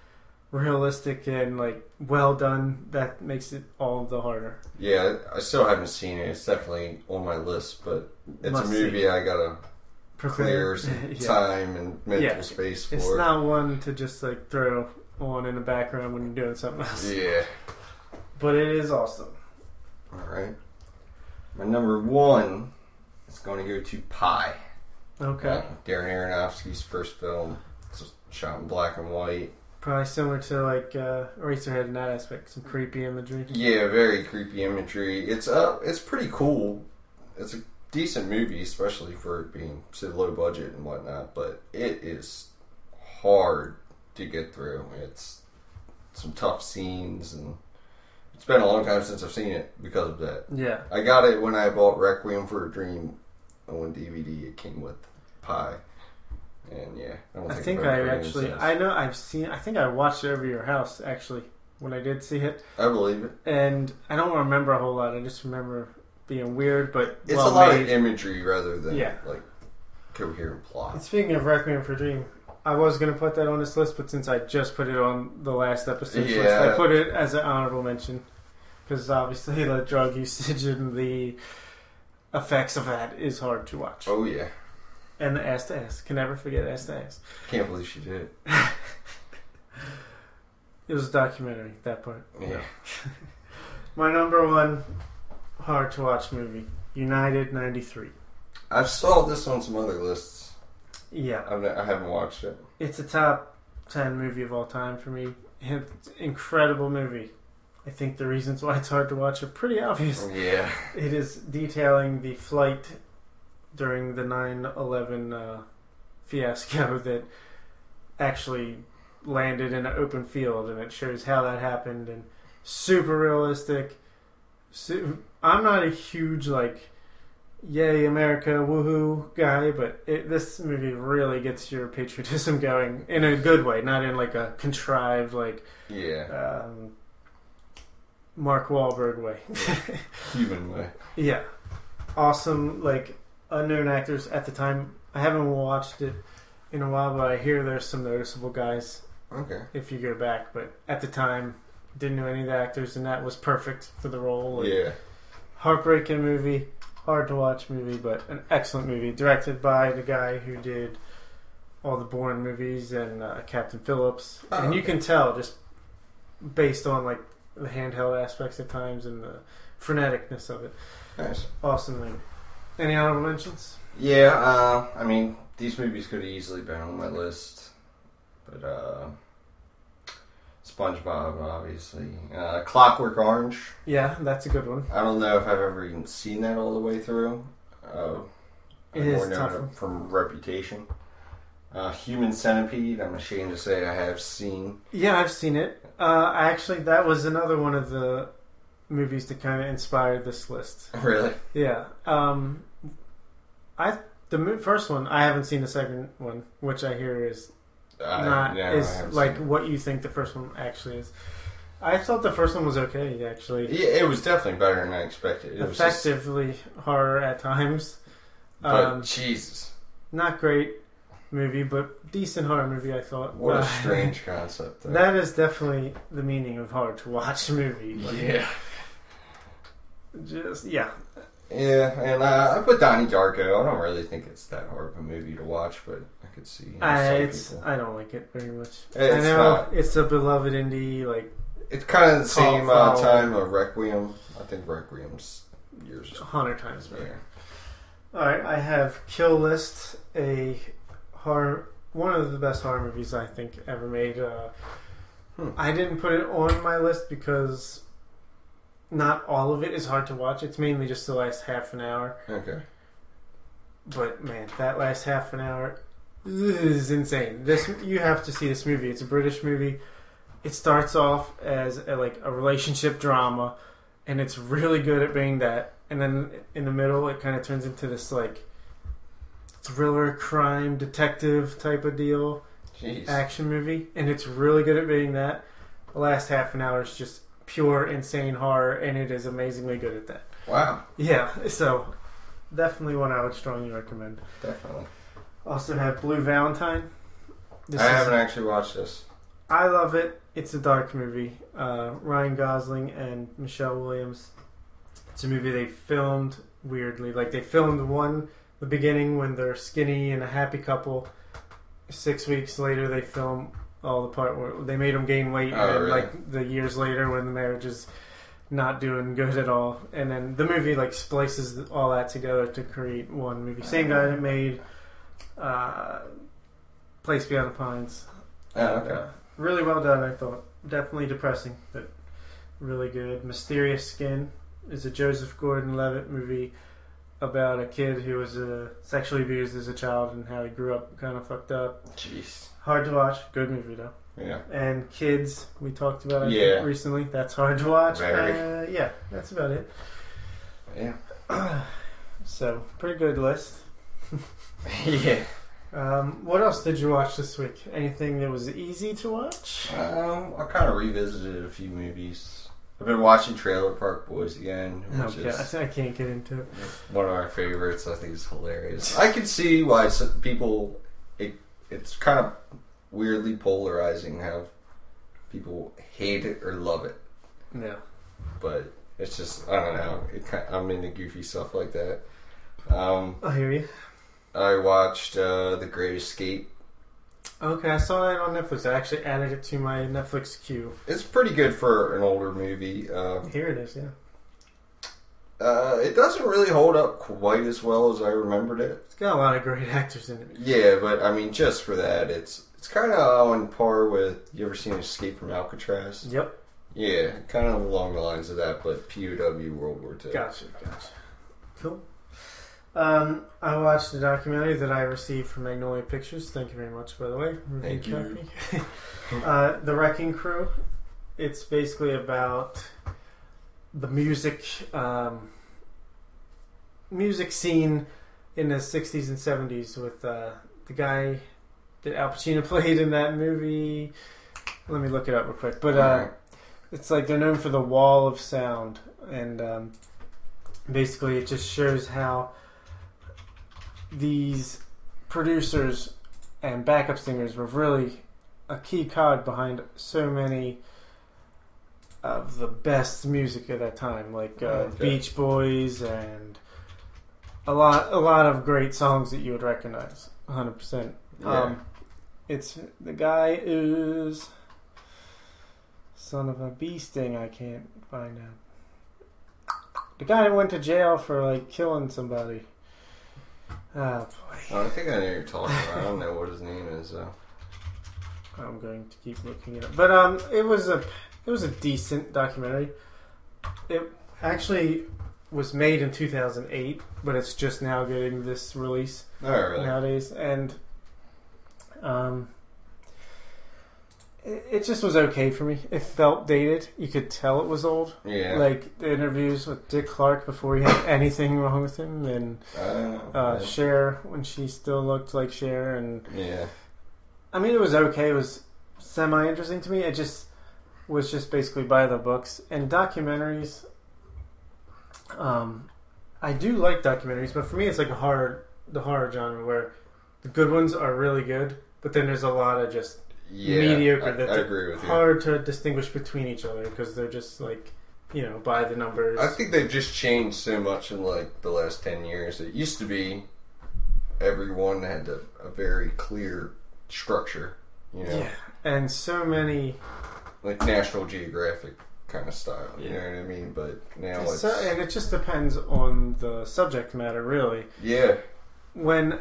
realistic and like well done that makes it all the harder Yeah, I still haven't seen it. It's definitely on my list, but it's Must a see. movie I gotta clear some Yeah. time and mental Yeah. space for. it's not one to just like throw on in the background when you're doing something else Yeah. but it is awesome All right. My number one is going to go to Pi. okay Uh, Darren Aronofsky's first film. It's shot in black and white. probably similar to like uh Eraserhead in that aspect some creepy imagery Yeah, very creepy imagery. It's uh, it's pretty cool. It's a decent movie, especially for it being so low budget and whatnot. But it is hard to get through. It's some tough scenes, and it's been a long time since I've seen it because of that. yeah I got it when I bought Requiem for a Dream on DVD. It came with Pi, and yeah, I I think, I actually since. I know I've seen I think I watched it over your house actually when I did see it I believe it. and I don't remember a whole lot. I just remember being weird, but It's well a lot made. of imagery rather than Yeah. like coherent plot. And Speaking of Requiem for Dream, I was going to put that on this list, but since I just put it on the last episode's list, I put it as an honorable mention because obviously the drug usage and the effects of that is hard to watch. Oh yeah, And the ass to ass, can never forget ass to ass. can't believe she did. It was a documentary that part. Yeah. My number one hard to watch movie, United '93. I've saw this on some other lists. Yeah, I've I haven't watched it. It's a top 10 movie of all time for me. It's an incredible movie. I think the reasons why it's hard to watch are pretty obvious. Yeah, It is detailing the flight during the 9 11 uh, fiasco that actually landed in an open field, and it shows how that happened and super realistic. Su- I'm not a huge, like, yay America woohoo guy, but it, this movie really gets your patriotism going in a good way, not in like a contrived like yeah, um, Mark Wahlberg way. human way. yeah, awesome like unknown actors at the time. I haven't watched it in a while, but I hear there's some noticeable guys Okay. if you go back. But at the time, didn't know any of the actors, and that was perfect for the role. And Yeah, heartbreaking movie, hard to watch movie, but an excellent movie. Directed by the guy who did all the Bourne movies and uh, Captain Phillips, Oh, and you okay. can tell just based on like the handheld aspects at times and the freneticness of it. nice. Awesome movie. Any honorable mentions? Yeah, uh, I mean, these movies could have easily been on my list, but uh, SpongeBob, obviously. Uh, Clockwork Orange. Yeah, that's a good one. I don't know if I've ever even seen that all the way through. Uh, It more is tougher. from Reputation. Uh, Human Centipede. I'm ashamed to say I have seen. Yeah, I've seen it. Uh, actually, that was another one of the movies that kind of inspired this list. Really? Yeah. Um, I the first one I haven't seen the second one, which I hear is I, not no, I is like what you think the first one actually is. I thought the first one was okay, actually. it. Yeah, it was definitely better than I expected. It was just, Effectively horror at times. but Um, Jesus, not great movie, but decent horror movie. I thought. what a Uh, strange concept. Though. That is definitely the meaning of hard to watch movie. Like, yeah, Just yeah. yeah, and uh, I put Donnie Darko. I don't really think it's that hard of a movie to watch, but could see. you know, I, it's people- I don't like it very much. I It's know not. it's a beloved indie. Like It's kind of the same uh, time of Requiem. I think Requiem's years. a hundred times better. Yeah. All right, I have Kill List, a horror, one of the best horror movies I think ever made. Uh, Hmm. I didn't put it on my list because not all of it is hard to watch. It's mainly just the last half an hour. Okay. But man, that last half an hour is insane. This you have to see this movie. It's a British movie. It starts off as a, like a relationship drama, and it's really good at being that. And then in the middle, it kind of turns into this like thriller, crime, detective type of deal, Jeez. action movie, and it's really good at being that. The last half an hour is just pure insane horror, and it is amazingly good at that. Wow. Yeah, so definitely one I would strongly recommend. Definitely. Also have Blue Valentine. This I is- haven't actually watched this. I love it. It's a dark movie. Uh, Ryan Gosling and Michelle Williams. It's a movie they filmed weirdly. Like they filmed one the beginning when they're skinny and a happy couple. Six weeks later, they film all the part where they made them gain weight, Oh, and then, really? like the years later when the marriage is not doing good at all, and then the movie like splices all that together to create one movie. Same guy that made uh, Place Beyond the Pines. Oh, okay. Uh, really well done, I thought. Definitely depressing, but really good. Mysterious Skin is a Joseph Gordon-Levitt movie about a kid who was uh, sexually abused as a child and how he grew up kind of fucked up. Jeez. Hard to watch. Good movie though. Yeah. And Kids, we talked about I think, Yeah. recently. That's hard to watch. Uh, yeah, that's about it. Yeah. So pretty good list. yeah. Um, what else did you watch this week? Anything that was easy to watch? Um, I kind of revisited a few movies. I've been watching Trailer Park Boys again, which Okay, is I can't get into it. one of my favorites. I think it's hilarious. I can see why some people. It, it's kind of weirdly polarizing how people hate it or love it, Yeah. but it's just I don't know. It kind I'm into goofy stuff like that. Um, I hear you. I watched uh, The Great Escape. Okay, I saw that on Netflix. I actually added it to my Netflix queue. It's pretty good for an older movie. Um, Here it is, yeah. Uh, it doesn't really hold up quite as well as I remembered it. It's got a lot of great actors in it. Yeah, but I mean, just for that, it's it's kind of on par with. You ever seen Escape from Alcatraz? Yep. Yeah, kind of along the lines of that, but POW World War II. Gotcha, gotcha. Cool. Um, I watched a documentary that I received from Magnolia Pictures. Thank you very much, by the way. Thank you. uh, the Wrecking Crew. It's basically about the music, um, music scene in the '60s and '70s with uh, the guy that Al Pacino played in that movie. Let me look it up real quick. But uh, it's like they're known for the wall of sound and um, basically it just shows how these producers and backup singers were really a key cog behind so many of the best music at that time like uh, Okay. beach boys and a lot a lot of great songs that you would recognize 100% um, it's the guy is son of a bee sting. I can't find out. The guy went to jail for like killing somebody. Oh boy, Oh, I think I know what you're talking about. I don't know what his name is though. I'm going to keep looking it up. But um, it was a it was a decent documentary. It actually was made in 2008, but it's just now getting this release Oh, really? nowadays, and um, it, it just was okay for me. It felt dated. You could tell it was old. Yeah. Like the interviews with Dick Clark before he had anything wrong with him, and uh, uh, yeah. Cher when she still looked like Cher, and yeah. I mean it was okay. It was semi interesting to me. It just was just basically by the books and documentaries. Um, I do like documentaries, but for me it's like a horror, the horror genre where the good ones are really good, but then there's a lot of just Yeah. mediocre. I, that's I agree with you. hard to distinguish between each other because they're just like you know by the numbers. I think they've just changed so much in like the last ten years. It used to be everyone had a, a very clear structure, you know, yeah, and so many. like National Geographic kind of style. You Yeah. know what I mean? But now it's So, and it just depends on the subject matter, really. yeah, when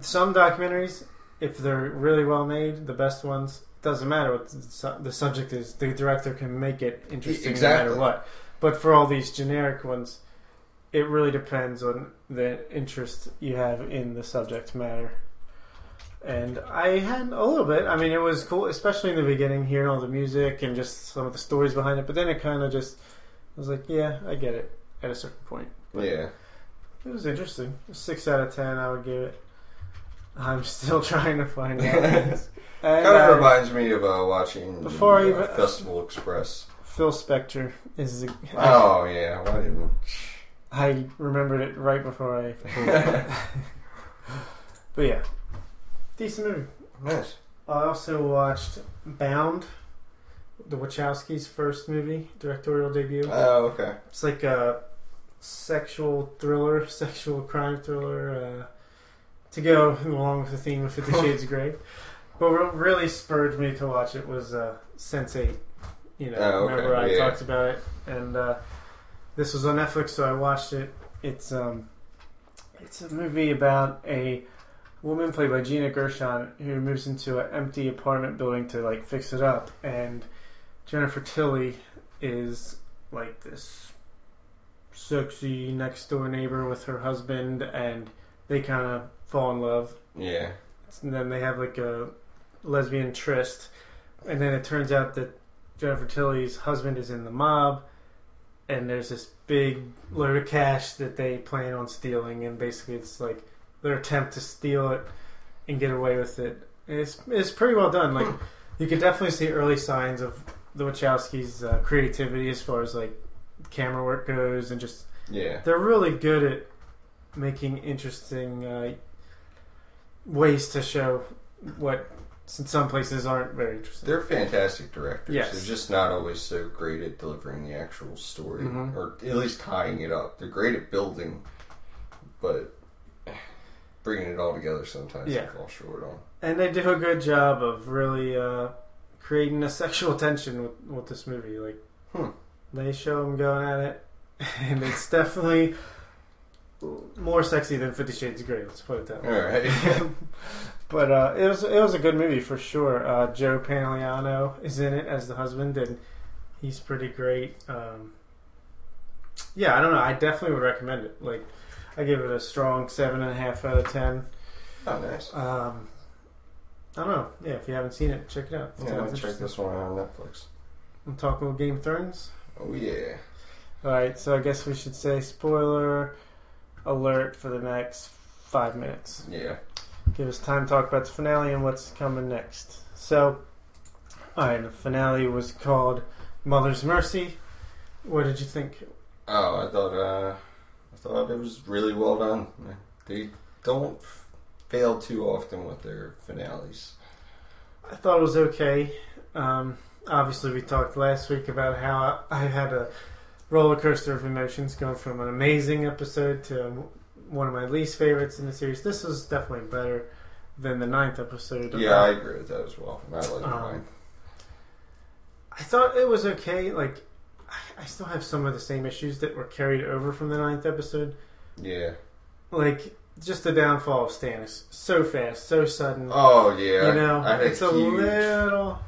some documentaries, if they're really well made, the best ones, it doesn't matter what the, subject is. The director can make it interesting Exactly. no matter what. But for all these generic ones, it really depends on the interest you have in the subject matter. And I had a little bit. I mean, it was cool, especially in the beginning, hearing all the music and just some of the stories behind it. But then it kind of just I was like, yeah, I get it at a certain point. yeah. It was interesting. Six out of ten, I would give it. I'm still trying to find out. Kind of reminds me of uh, watching Before the, I even- Festival Express. Phil Spector is. The, Oh yeah, why didn't? I remembered it right before I. but yeah, decent movie. nice. I also watched Bound, the Wachowskis' first movie, directorial debut. Oh okay. It's like a sexual thriller, sexual crime thriller, uh, to go along with the theme of Fifty Shades of Grey. But what really spurred me to watch it was uh, Sense8. You know, Oh, okay, remember I yeah. talked about it, and uh, this was on Netflix, so I watched it. It's um, it's a movie about a woman played by Gina Gershon who moves into an empty apartment building to like fix it up, and Jennifer Tilly is like this sexy next door neighbor with her husband, and they kind of fall in love. Yeah. And then they have like a lesbian tryst, and then it turns out that Jennifer Tilly's husband is in the mob, and there's this big load of cash that they plan on stealing, and basically it's like their attempt to steal it and get away with it. And It's it's pretty well done. Like you can definitely see early signs of the Wachowskis' uh, creativity as far as like camera work goes, and just Yeah. they're really good at making interesting uh, ways to show what in some places aren't very interesting. They're fantastic directors. Yes. They're just not always so great at delivering the actual story, Mhm. or at least tying it up. They're great at building, but bringing it all together sometimes Yeah. they fall short on. And they do a good job of really uh, creating a sexual tension with, with this movie. Like Hmm. they show them going at it, and it's definitely more sexy than Fifty Shades of Grey. Let's put it that All way. right. But uh, it was it was a good movie for sure. Uh, Joe Pantoliano is in it as the husband, and he's pretty great. Um, yeah, I don't know. I definitely would recommend it. Like, I give it a strong seven and a half out of ten. oh, nice. Um, I don't know. Yeah, if you haven't seen it, check it out. It Yeah, I'll check this one out on Netflix. I'm talking with Game of Thrones. Oh yeah. All right, so I guess we should say spoiler alert for the next five minutes. Yeah. give us time to talk about the finale and what's coming next. So, alright, the finale was called Mother's Mercy. What did you think? Oh, I thought uh, I thought it was really well done. They don't f- fail too often with their finales. I thought it was okay. Um, obviously, we talked last week about how I, I had a roller coaster of emotions going from an amazing episode to one of my least favorites in the series. This was definitely better than the ninth episode. Yeah, I agree with that as well. I like Um, mine. I thought it was okay. Like, I, I still have some of the same issues that were carried over from the ninth episode. Yeah. Like, just the downfall of Stannis. So fast, so sudden. Oh yeah. you know, I it's a huge- little.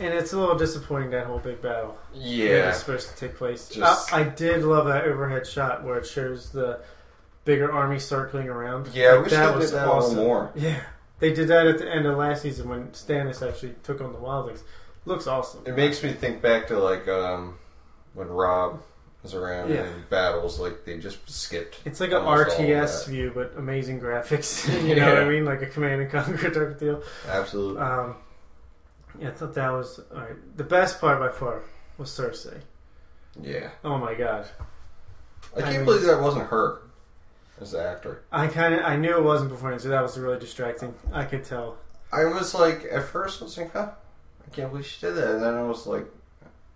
And it's a little disappointing that whole big battle Yeah, it's supposed to take place. Just- I, I did love that overhead shot where it shows the bigger army circling around. yeah. I Like, wish they did that a little more. Yeah, they did that at the end of last season when Stannis actually took on the Wildlings. Looks awesome. It makes me think back to like um, when Robb was around Yeah. in battles. Like they just skipped. It's like an almost all of RTS view, but amazing graphics. you know what I mean? Like a Command and Conquer type of deal. Absolutely. Um, yeah, I thought that was all right. The best part by far was Cersei. yeah. Oh my god, I I can't mean- believe that wasn't her as the actor. I kind of I knew it wasn't beforehand, so that was really distracting. I could tell. I was like, at first, I was like, huh, I can't believe she did that. And then I was like,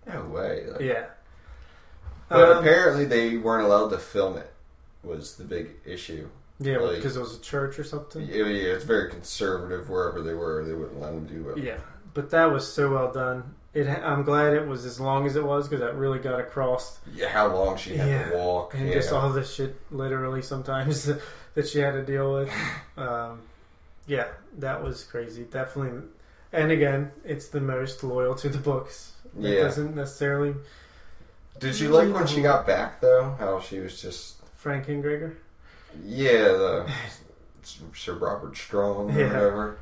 no way. Like, Yeah. But Um, apparently, they weren't allowed to film it. Was the big issue? yeah, like- because it was a church or something. Yeah, yeah, it's very conservative wherever they were. They wouldn't let them do it. Yeah, but that was so well done. It. I'm glad it was as long as it was because that really got across. Yeah, how long she had Yeah. to walk. And yeah. just all this shit, literally, sometimes that she had to deal with. Um, yeah, that was crazy. Definitely. And again, it's the most loyal to the books. It Yeah. doesn't necessarily. Did you like when she got back though? How she was just Frank and Gregor? yeah, the Sir Robert Strong or Yeah. whatever.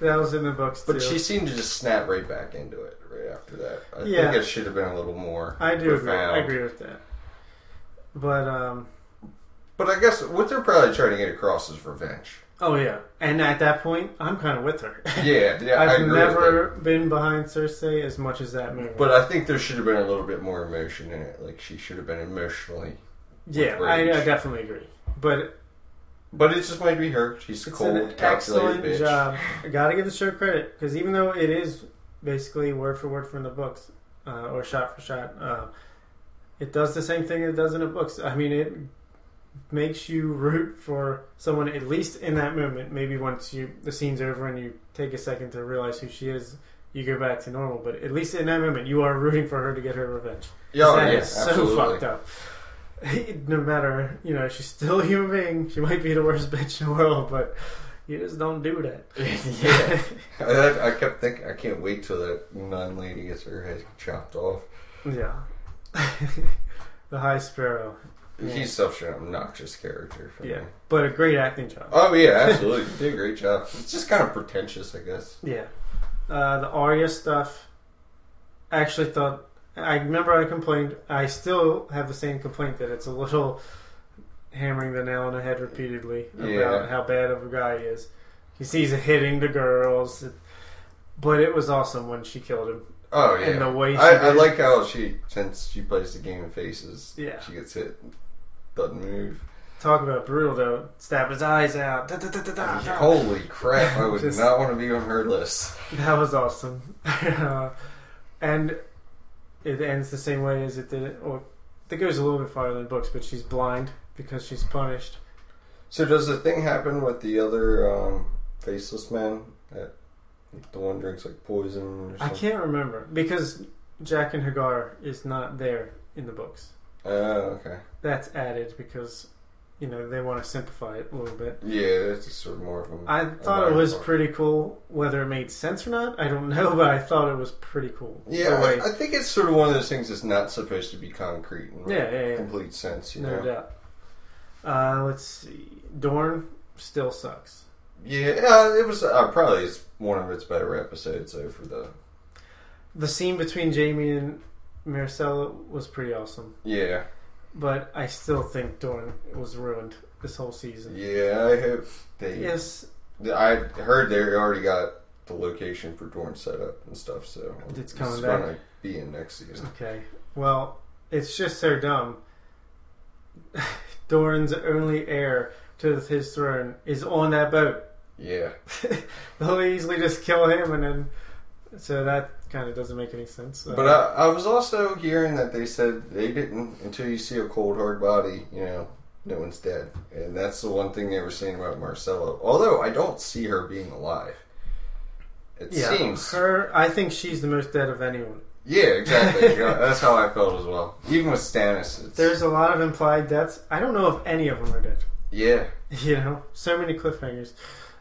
That was in the books too. But she seemed to just snap right back into it right after that. I Yeah. think it should have been a little more. I do agree. profound. I agree with that. But um, But I guess what they're probably trying to get across is revenge. oh yeah, and at that point, I'm kind of with her. Yeah, yeah, I I've agree with never been behind Cersei as much as that movie. But I think there should have been a little bit more emotion in it. Like she should have been emotionally. yeah, I, I rage. definitely agree. But But it just might be her. She's it's cold, calculated excellent bitch. job. I gotta give the show credit because even though it is basically word for word from the books uh, or shot for shot, uh, it does the same thing it does in the books. I mean, it makes you root for someone at least in that moment. Maybe once you the scene's over and you take a second to realize who she is, you go back to normal. But at least in that moment, you are rooting for her to get her revenge. Yeah, oh, is so fucked up. No matter, you know, she's still a human being. She might be the worst bitch in the world, but you just don't do that. yeah, I, I kept thinking, I can't wait till that nun lady gets her head chopped off. yeah. the High Sparrow. Yeah. He's such an obnoxious character. For Yeah, me. but a great acting job. Oh yeah, absolutely. He did a great job. It's just kind of pretentious, I guess. Yeah. Uh, the Arya stuff. I actually thought. I remember I complained. I still have the same complaint that it's a little hammering the nail on the head repeatedly about Yeah. how bad of a guy he is. He sees it hitting the girls, but it was awesome when she killed him. Oh yeah. And the way she I, I like how she, since she plays the game of faces, Yeah. she gets hit, doesn't move. Talk about brutal though. Stab his eyes out. Da, da, da. Holy crap! I would Just- not want to be on her list. That was awesome. Uh, and it ends the same way as it did. Or it goes a little bit farther than books, but she's blind because she's punished. So does the thing happen with the other um, faceless man That the one drinks like poison or I can't remember because Jaqen H'ghar is not there in the books. Oh, okay. That's added because you know they want to simplify it a little bit. Yeah, that's just sort of more of a. I thought it was pretty cool. Whether it made sense or not, I don't know, but I thought it was pretty cool. Yeah, I, I think it's sort of one of those things that's not supposed to be concrete and yeah, yeah, yeah. complete sense. You no know? doubt. Uh, let's see. Dorne still sucks. Yeah, uh, it was uh, probably it's one of its better episodes. though for the The scene between Jaime and Myrcella was pretty awesome, yeah, but I still think Dorne was ruined this whole season. yeah. I hope they. Yes, I heard they already got the location for Dorne set up and stuff, so It's coming gonna back? be in next season. okay. Well, it's just so dumb. Dorne's only heir to his throne is on that boat. Yeah, They'll easily just kill him, and then so that kind of doesn't make any sense. Uh, but I, I was also hearing that they said they didn't until you see a cold hard body, you know, no one's dead, and that's the one thing they were saying about Myrcella. Although I don't see her being alive. It yeah, seems her. I think she's the most dead of anyone. Yeah, exactly. That's how I felt as well. Even with Stannis, There's a lot of implied deaths. I don't know if any of them are dead. yeah, You know, so many cliffhangers.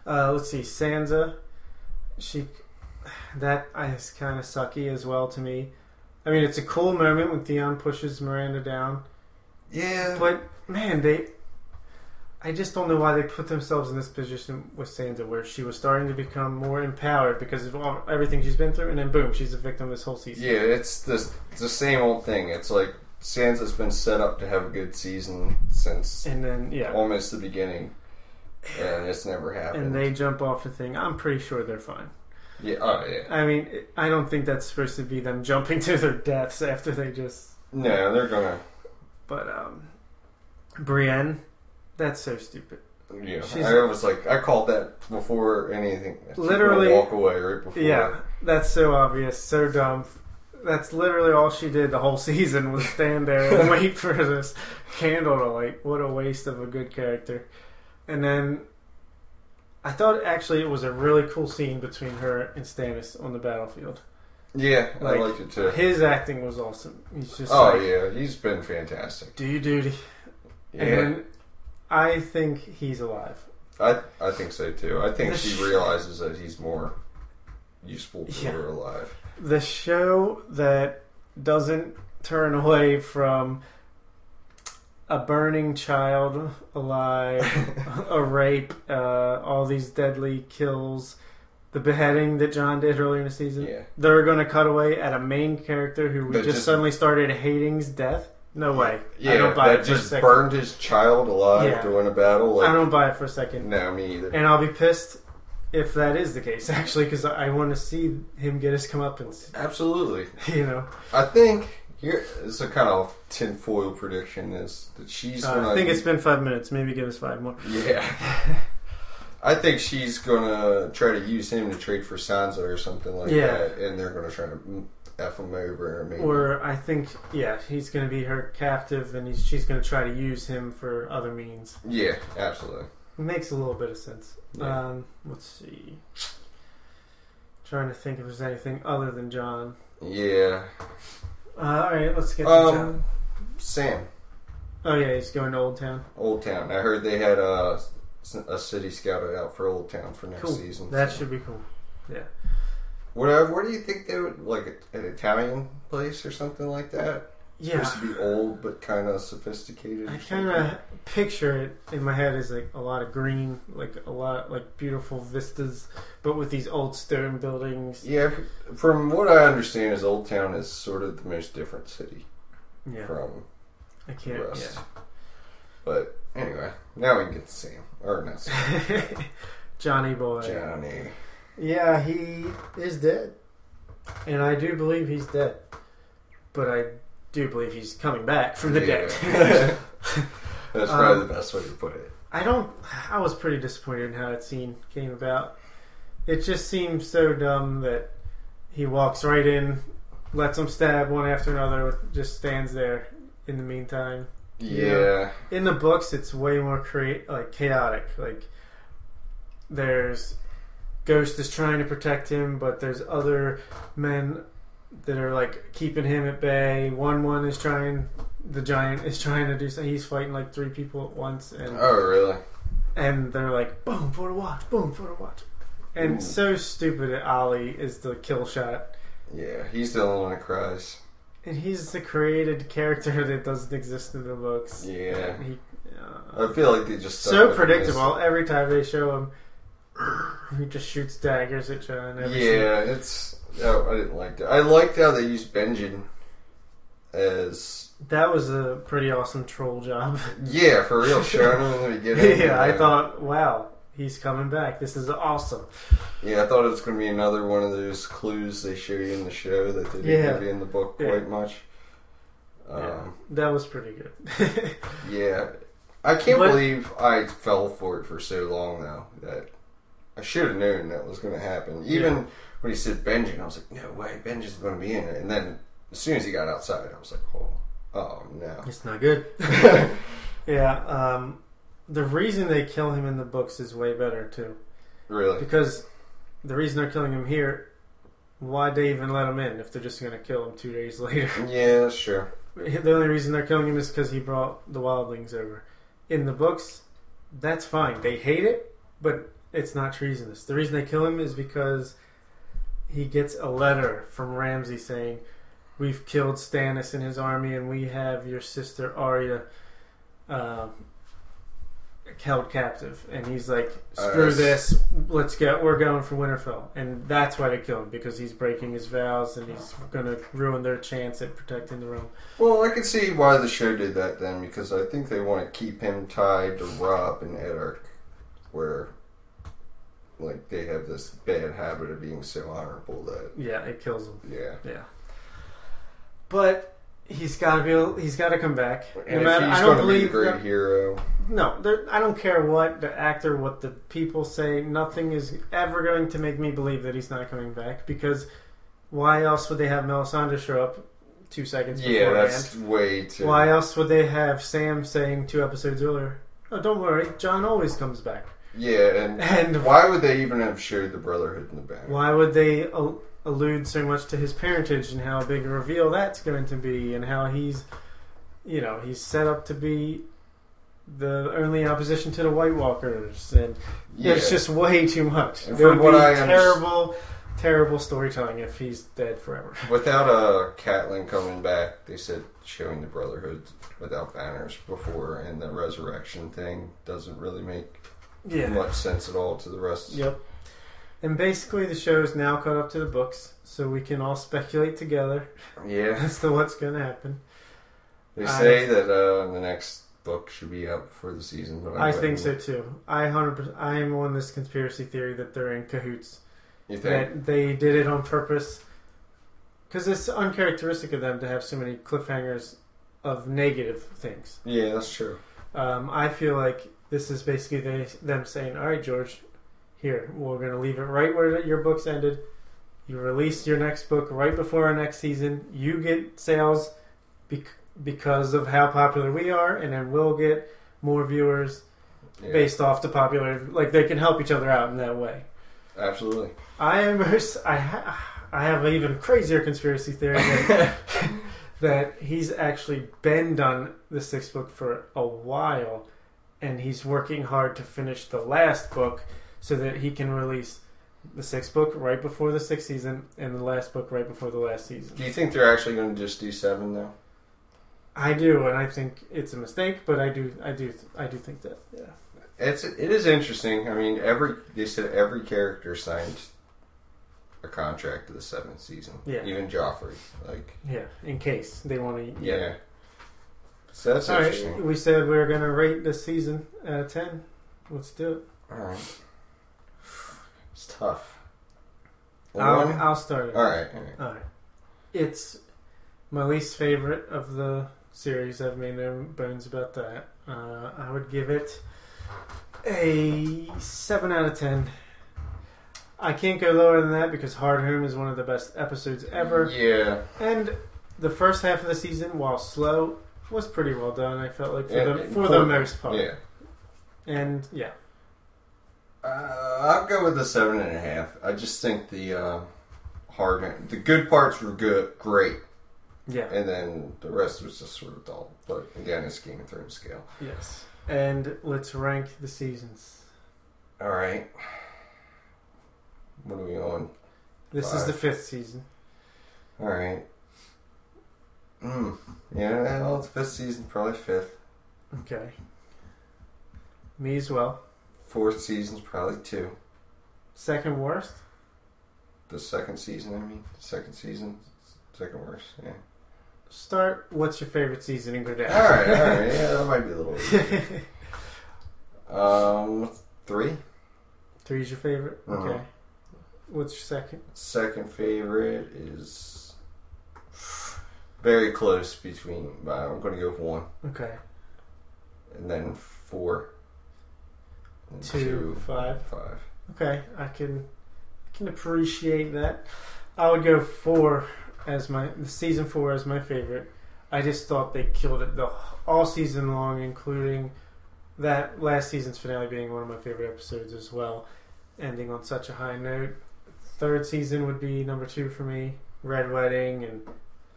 Uh, let's see, Sansa. She, that is kind of sucky as well to me. I mean, it's a cool moment when Theon pushes Myranda down, Yeah. but man, they. I just don't know why they put themselves in this position with Sansa, where she was starting to become more empowered because of all, everything she's been through, and then boom, she's a victim this whole season. Yeah, it's the it's the same old thing. It's like Sansa's been set up to have a good season since And then yeah, almost the beginning, and it's never happened. and they jump off the thing. I'm pretty sure they're fine. Yeah, oh yeah. I mean, I don't think that's supposed to be them jumping to their deaths after they just. No, they're gonna. But um, Brienne, that's so stupid. Yeah, She's- I was like, I called that before anything. She's Literally- walk away right before. Yeah, that's so obvious, so dumb. That's literally all she did the whole season was stand there and wait for this candle to light. What a waste of a good character. And then I thought actually it was a really cool scene between her and Stannis on the battlefield. yeah, Like, I liked it too. His acting was awesome. He's just Oh like, yeah, he's been fantastic. do your duty. Yeah, And I think he's alive. I I think so too. I think she sh- realizes that he's more useful to Yeah. her alive. the show that doesn't turn away from a burning child alive, a rape, uh, all these deadly kills, the beheading that Jon did earlier in the season. Yeah. They're going to cut away at a main character who we just, just- suddenly started hating's death. No way. Yeah, I don't buy that it for a just second. burned his child alive Yeah. during a battle. I don't buy it for a second. no, me either. And I'll be pissed if that is the case, actually, because I want to see him get his comeuppance. Absolutely. You know, I think here is a kind of tinfoil prediction is that she's uh, gonna. I think it's been five minutes. Maybe give us five more. yeah. I think she's gonna try to use him to trade for Sansa or something like Yeah. that, and they're gonna try to f him over. Or maybe. Or I think, yeah, he's going to be her captive, and he's, she's going to try to use him for other means. yeah, absolutely. Makes a little bit of sense. Yeah. Um, let's see. Trying to think if there's anything other than Jon. Yeah. Uh, all right, let's get to Um, Jon. Sam, Oh yeah, he's going to Oldtown. Old Town. I heard they had a, a city scouted out for Oldtown for next Cool. season. That so. should be cool. Yeah. What, uh, where do you think they would like an Italian place or something like that? Yeah, Supposed to be old but kind of sophisticated. I kind of picture it in my head as like a lot of green, like a lot like beautiful vistas, but with these old stone buildings. Yeah, from what I understand, is Oldtown is sort of the most different city Yeah, from I can't. rest. But anyway, now we can get to Sam or not Sam, Johnny boy. Johnny. Yeah, he is dead. And I do believe he's dead. But I do believe he's coming back from the dead. That's probably Um, the best way to put it. I don't. I was pretty disappointed in how that scene came about. It just seems so dumb that he walks right in, lets them stab one after another, just stands there in the meantime. Yeah, In the books, it's way more create like chaotic. Like there's Ghost is trying to protect him, but there's other men that are like keeping him at bay. One one is trying. The giant is trying to do something. He's fighting like three people at once, and Oh, really? and they're like boom for the watch, boom for the watch, and Ooh. so stupid that Olly is the kill shot, Yeah, he's the only one that cries. and he's the created character that doesn't exist in the books. Yeah. he, uh, I feel like they just so predictable. Every time they show him, he just shoots daggers at Jon. Yeah, it's. Oh, I didn't like that. I liked how they used Benjen as. that was a pretty awesome troll job. Yeah, for real, showing him in the beginning. yeah, I thought, wow, he's coming back. This is awesome. Yeah, I thought it was going to be another one of those clues they show you in the show that they didn't Yeah. give you in the book Yeah. quite much. Um, that was pretty good. yeah. I can't But- believe I fell for it for so long, though. That I should have known that was going to happen. Even. When he said Benjen, I was like, no way, Benjen's going to be in it. And then as soon as he got outside, I was like, oh, oh no. it's not good. yeah, um, the reason they kill him in the books is way better too. really? Because the reason they're killing him here, why'd they even let him in if they're just going to kill him two days later? Yeah, sure. The only reason they're killing him is because he brought the wildlings over. In the books, that's fine. They hate it, but it's not treasonous. The reason they kill him is because he gets a letter from Ramsay saying, "We've killed Stannis and his army, and we have your sister Arya um, held captive." And he's like, "Screw Uh, this! Let's go. We're going for Winterfell." And that's why they kill him because he's breaking his vows and he's going to ruin their chance at protecting the realm. Well, I can see why the show did that then, because I think they want to keep him tied to Robb and Eddard, where like they have this bad habit of being so honorable that Yeah, it kills him. yeah. Yeah, but. He's got to be. He's got to come back. And matter- if he's I don't going to be a believe great that- hero, No, there, I don't care what the actor, what the people say. Nothing is ever going to make me believe that he's not coming back. Because why else would they have Melisandre show up two seconds yeah, that's way too. Why else would they have Sam saying two episodes earlier, "Oh, don't worry, Jon always comes back." Yeah, and And why would they even have showed the Brotherhood in the back? why would they al- allude so much to his parentage and how big a reveal that's going to be, and how he's, you know, he's set up to be the only opposition to the White Walkers, and Yeah, It's just way too much. And from would what be I underst- terrible, terrible storytelling if he's dead forever. without a Catelyn coming back, they said showing the Brotherhood without banners before, and the resurrection thing doesn't really make Yeah. much sense at all to the rest. Yep. And basically, the show is now caught up to the books, so we can all speculate together Yeah, as to what's going to happen. they I- say that uh, the next book should be out before the season, but I I think so too. I hundred. I am on this conspiracy theory that they're in cahoots. You think? That they did it on purpose, because it's uncharacteristic of them to have so many cliffhangers of negative things. Yeah, that's true. Um, I feel like this is basically they, them saying, "All right, George, here we're going to leave it right where your books ended. You release your next book right before our next season. You get sales bec- because of how popular we are, and then we'll get more viewers Yeah, based off the popular. Like they can help each other out in that way. absolutely. I am. I ha- I have an even crazier conspiracy theory that, that he's actually been done the sixth book for a while, and he's working hard to finish the last book so that he can release the sixth book right before the sixth season and the last book right before the last season. Do you think they're actually going to just do seven though? I do, and I think it's a mistake, but I do, I do, I do think that. Yeah. It's it is interesting. I mean, every they said every character signed a contract to the seventh season. Yeah. even Joffrey. Like, Yeah, in case they want to. yeah. So that's All interesting. right, we said we were going to rate this season out of ten. Let's do it. All right, it's tough. I'll, One? I'll start it. All right, all right. All right. It's my least favorite of the series. I've made no bones about that. Uh, I would give it a seven out of ten. I can't go lower than that because Hardhome is one of the best episodes ever. Yeah, And the first half of the season, while slow, was pretty well done. I felt like for Yeah, the for the most part. yeah. And yeah, Uh, I'll go with the seven and a half. I just think the uh, hard, the good parts were good, great, yeah, and then the rest was just sort of dull. But again, it's Game of Thrones scale. yes. And let's rank the seasons. All right. What are we on? This is the fifth season. All right. Hmm. Yeah. Well, it's fifth season, probably fifth. Okay. Me as well. Fourth season's probably two. Second worst. The second season, I mean, second season, second worst. Yeah. Start. What's your favorite season and go down. All right. All right. Yeah, that might be a little. Um, three. Three's your favorite. Uh-huh. Okay. What's your second? Second favorite is very close between. uh, I'm going to go with one, Okay. and then four. and Two, five. five. Okay. I can. I can appreciate that. I would go four as my season four as my favorite. I just thought they killed it the all season long, including that last season's finale being one of my favorite episodes as well, ending on such a high note. Third season would be number two for me. Red Wedding, and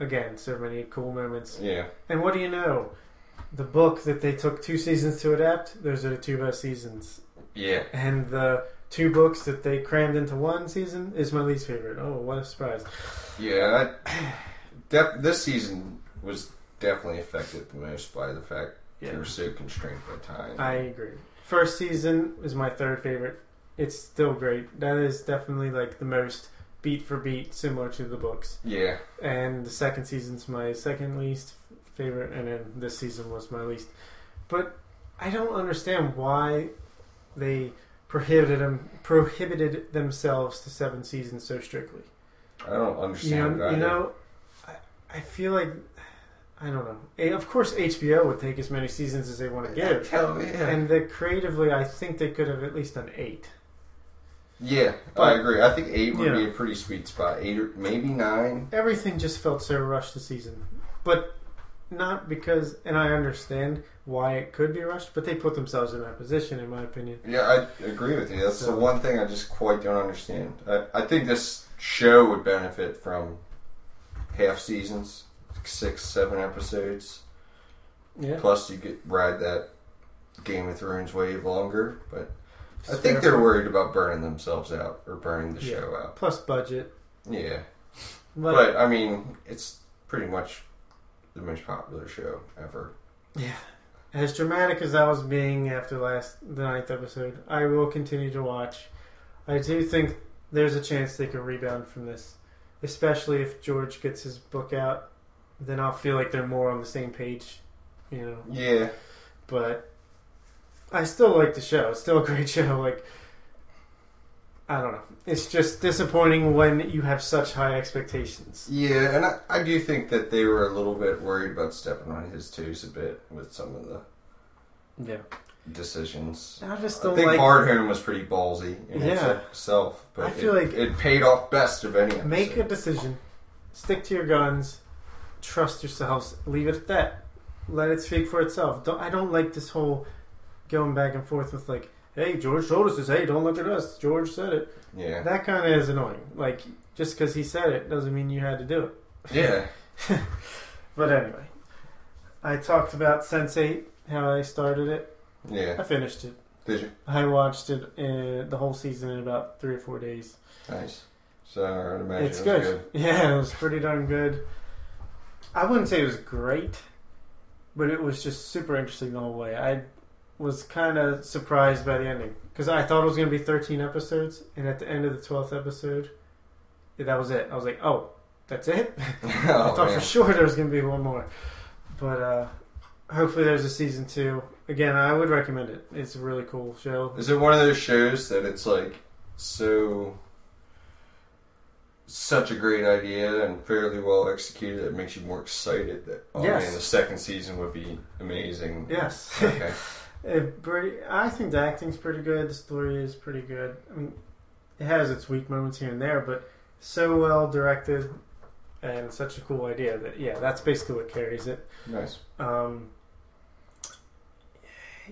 again, so many cool moments. Yeah. And what do you know? The book that they took two seasons to adapt, those are the two best seasons. Yeah. And the two books that they crammed into one season is my least favorite. Oh, what a surprise! Yeah, I, def, this season was definitely affected the most by the fact they were so constrained by time. I agree. First season is my third favorite. It's still great. That is definitely like the most beat for beat similar to the books. yeah, and the second season's my second least favorite, and then this season was my least. But I don't understand why they prohibited them prohibited themselves to seven seasons so strictly. I don't You understand know, that. you know, I, I feel like I don't know. Of course, HBO would take as many seasons as they want to give, Hell yeah. and the creatively, I think they could have at least done eight. Yeah, I agree. I think eight would Yeah. be a pretty sweet spot. Eight or maybe nine. everything just felt so rushed this season. But not because, and I understand why it could be rushed, but they put themselves in that position, in my opinion. Yeah, I agree with you. That's So- the one thing I just quite don't understand. I, I think this show would benefit from half seasons, six, seven episodes. Yeah. Plus, you get ride that Game of Thrones wave longer. But I think they're worried about burning themselves out or burning the Yeah. show out. Plus budget. Yeah, But, but I mean, it's pretty much the most popular show ever. yeah. As dramatic as I was being after last the ninth episode, I will continue to watch. I do think there's a chance they could rebound from this. Especially if George gets his book out, then I'll feel like they're more on the same page. You know. Yeah, but I still like the show. It's still a great show. Like I don't know. It's just disappointing when you have such high expectations. yeah, and I, I do think that they were a little bit worried about stepping on his toes a bit with some of the Yeah. decisions. I just don't think like Hardhome was pretty ballsy in Yeah. itself, but I feel it, like- it paid off best of any. make a decision. Stick to your guns. Trust yourselves. Leave it at that. Let it speak for itself. Don't, I don't like this whole going back and forth with like, "Hey, George told us this. Hey, don't look at us. George said it." Yeah, That kind of is annoying. Like, just because he said it doesn't mean you had to do it. yeah, But anyway, I talked about Sense8, how I started it. yeah. I finished it. Did you? I watched it uh, the whole season in about three or four days. Nice. So I'd imagine it's it good. good. Yeah, it was pretty darn good. I wouldn't say it was great, but it was just super interesting the whole way. I was kind of surprised by the ending because I thought it was going to be 13 episodes, and at the end of the 12th episode, that was it. I was like, oh, that's it? I oh, thought man. for sure there was going to be one more. But uh, hopefully there's a season two. Again, I would recommend it. It's a really cool show. Is it one of those shows that it's like so such a great idea and fairly well executed that it makes you more excited that oh Yes. man the second season would be amazing. Yes. Okay. It pretty, I think the acting's pretty good. The story is pretty good. I mean, it has its weak moments here and there, but so well directed and such a cool idea that yeah, that's basically what carries it. nice. Um,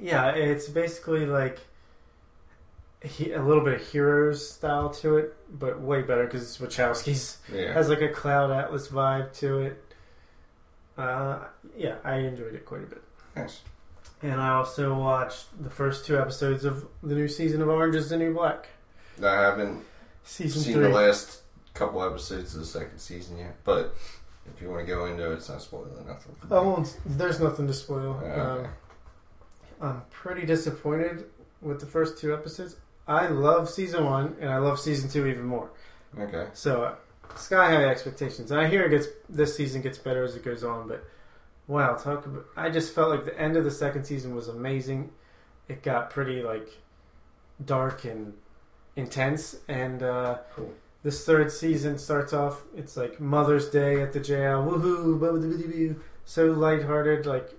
yeah, it's basically like he, a little bit of Heroes style to it, but way better because it's Wachowski's. Yeah. has like a Cloud Atlas vibe to it. Uh, yeah, I enjoyed it quite a bit. nice. And I also watched the first two episodes of the new season of Orange is the New Black. I haven't Season seen three. the last couple episodes of the second season yet, but if you want to go into it, it's not spoiling nothing. I won't, there's nothing to spoil. Okay. Um, I'm pretty disappointed with the first two episodes. I love season one, and I love season two even more. Okay. So, uh, sky high expectations. And I hear it gets this season gets better as it goes on, but wow, talk about. I just felt like the end of the second season was amazing. It got pretty like dark and intense, and uh, Cool. this third season starts off. It's like Mother's Day at the jail. Woohoo! So lighthearted, like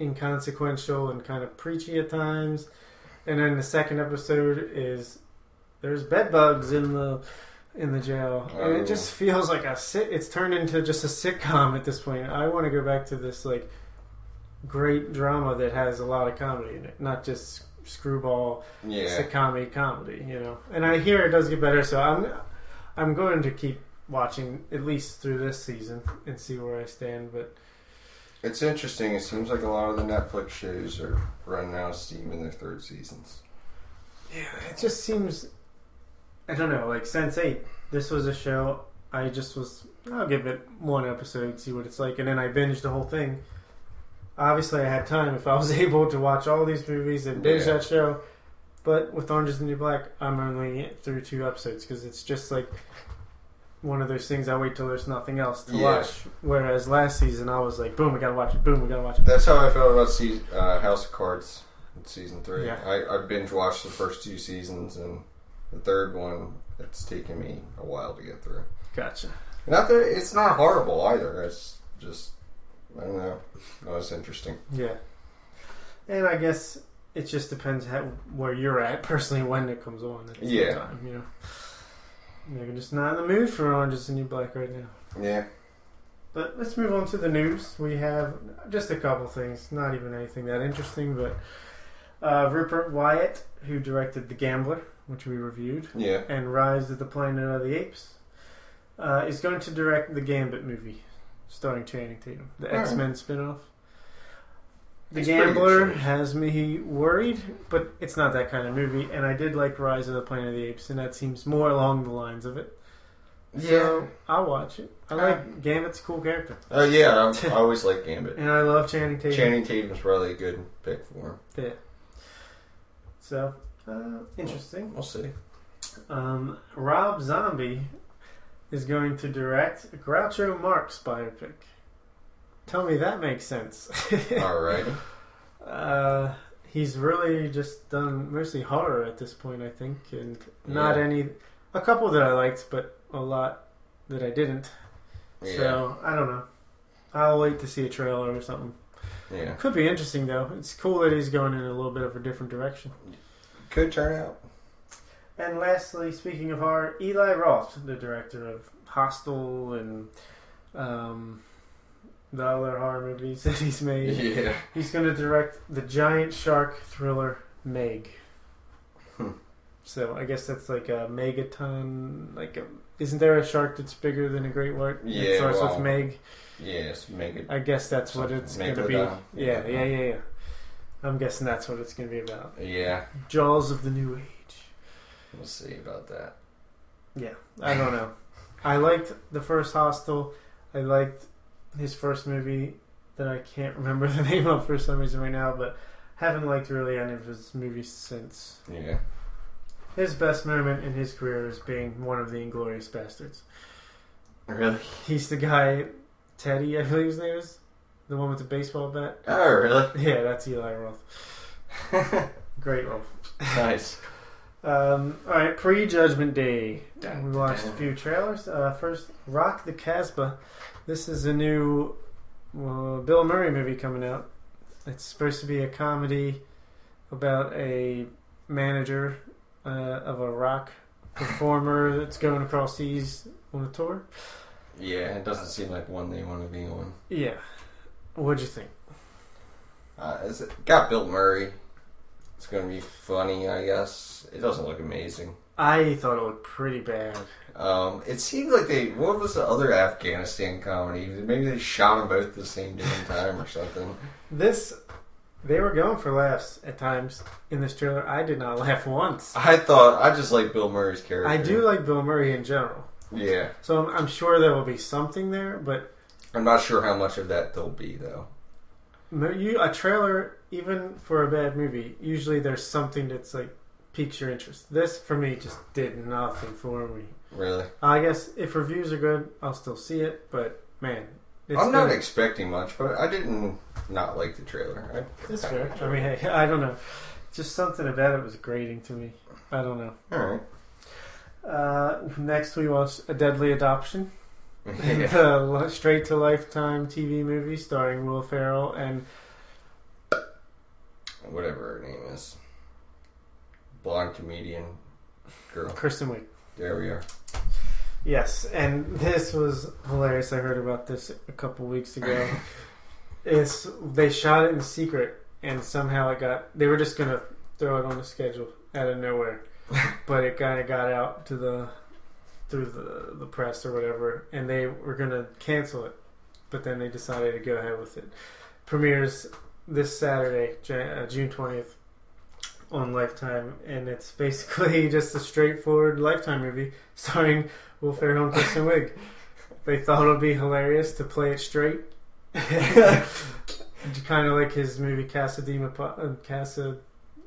inconsequential and kind of preachy at times. And then the second episode is there's bed bugs in the in the jail, and Oh. it just feels like a sit. It's turned into just a sitcom at this point. I want to go back to this like great drama that has a lot of comedy in it, not just screwball Yeah. sitcom comedy, you know. And I hear it does get better, so I'm I'm going to keep watching at least through this season and see where I stand. But It's interesting. It seems like a lot of the Netflix shows are running out of steam in their third seasons. yeah, it just seems I don't know, like Sense8. This was a show I just was. I'll give it one episode, see what it's like, and then I binged the whole thing. Obviously, I had time if I was able to watch all these movies and binge Yeah. that show. But with Orange is the New Black, I'm only through two episodes because it's just like one of those things I wait till there's nothing else to Yeah. watch. Whereas last season, I was like, boom, we gotta watch it, boom, we gotta watch it. That's how I felt about se- uh, House of Cards season three. Yeah. I, I binge watched the first two seasons, and the third one, it's taken me a while to get through. Gotcha. Not that it's not horrible either. It's just I don't know. That was interesting. Yeah. And I guess it just depends how, where you're at personally when it comes on. At Yeah. Time, you know. Maybe just not in the mood for Orange is the New Black right now. Yeah. But let's move on to the news. We have just a couple things, not even anything that interesting, but uh, Rupert Wyatt, who directed The Gambler, which we reviewed, Yeah. and Rise of the Planet of the Apes, uh, is going to direct the Gambit movie, starring Channing Tatum, the. X Men spin off. The It's Gambler has me worried, but it's not that kind of movie, and I did like Rise of the Planet of the Apes, and that seems more along the lines of it. So I'll watch it. I like Gambit's a cool character, Oh yeah. I, I always like Gambit. and I love Channing Tatum. Channing Tatum's probably a good pick for him. Yeah. So uh, interesting. We'll see. Um, Rob Zombie is going to direct Groucho Marx biopic. Tell me that makes sense. All right. uh, he's really just done mostly horror at this point, I think, and not Yeah. any. A couple that I liked, but a lot that I didn't. Yeah. So I don't know. I'll wait to see a trailer or something. Yeah. Could be interesting though. It's cool that he's going in a little bit of a different direction. Could turn out. And lastly, speaking of horror, Eli Roth, the director of Hostel and um, the other horror movies that he's made, Yeah. he's going to direct the giant shark thriller Meg. Hmm. So I guess that's like a megaton. Like, a, isn't there a shark that's bigger than a great white? Yeah, It starts well, with Meg. Yes. It. I guess that's what it's going to be. Yeah, yeah, yeah, yeah. I'm guessing that's what it's going to be about. Yeah. Jaws of the New Age. We'll see about that. Yeah, I don't know. I liked the first Hostel. I liked his first movie that I can't remember the name of for some reason right now, but haven't liked really any of his movies since. Yeah. His best moment in his career is being one of the Inglourious Basterds. Really? He's the guy, Teddy, I believe his name is, the one with the baseball bat. Oh, really? Yeah, that's Eli Roth. Great role. nice. Um, all right, pre-Judgment Day. We watched a few trailers. Uh, first, Rock the Casbah. This is a new uh, Bill Murray movie coming out. It's supposed to be a comedy about a manager uh, of a rock performer that's going across seas on a tour. Yeah, it doesn't seem like one they want to be on. Yeah. What'd you think? Uh, it's got Bill Murray. It's going to be funny, I guess. It doesn't look amazing. I thought it looked pretty bad. Um, it seemed like they. What was the other Afghanistan comedy? Maybe they shot them both at the same damn time or something. This, they were going for laughs at times in this trailer. I did not laugh once. I thought I just like Bill Murray's character. I do like Bill Murray in general. Yeah, So I'm, I'm sure there will be something there, but I'm not sure how much of that there'll be though. you a trailer, even for a bad movie, usually there's something that's like piques your interest. This for me just did nothing for me. Really, I guess if reviews are good, I'll still see it. But man, it's I'm not good. expecting much, but I didn't not like the trailer. I, It's fair. I mean, hey, I don't know. Just something about it was grating to me. I don't know. all right. Uh, next, we watched A Deadly Adoption. The li- um, straight to lifetime TV movie starring Will Ferrell and Whatever her name is, blonde comedian girl. Kristen Wiig. There we are. Yes, and this was hilarious. I heard about this a couple weeks ago. it's they shot it in secret, and somehow it got. They were just gonna throw it on the schedule out of nowhere, but it kind of got out to the through the the press or whatever, and they were gonna cancel it, but then they decided to go ahead with it. Premieres this Saturday, uh, June twentieth. on Lifetime, and it's basically just a straightforward Lifetime movie starring Will Ferrell and Kristen Wiig. They thought it would be hilarious to play it straight. kind of like his movie Casa de,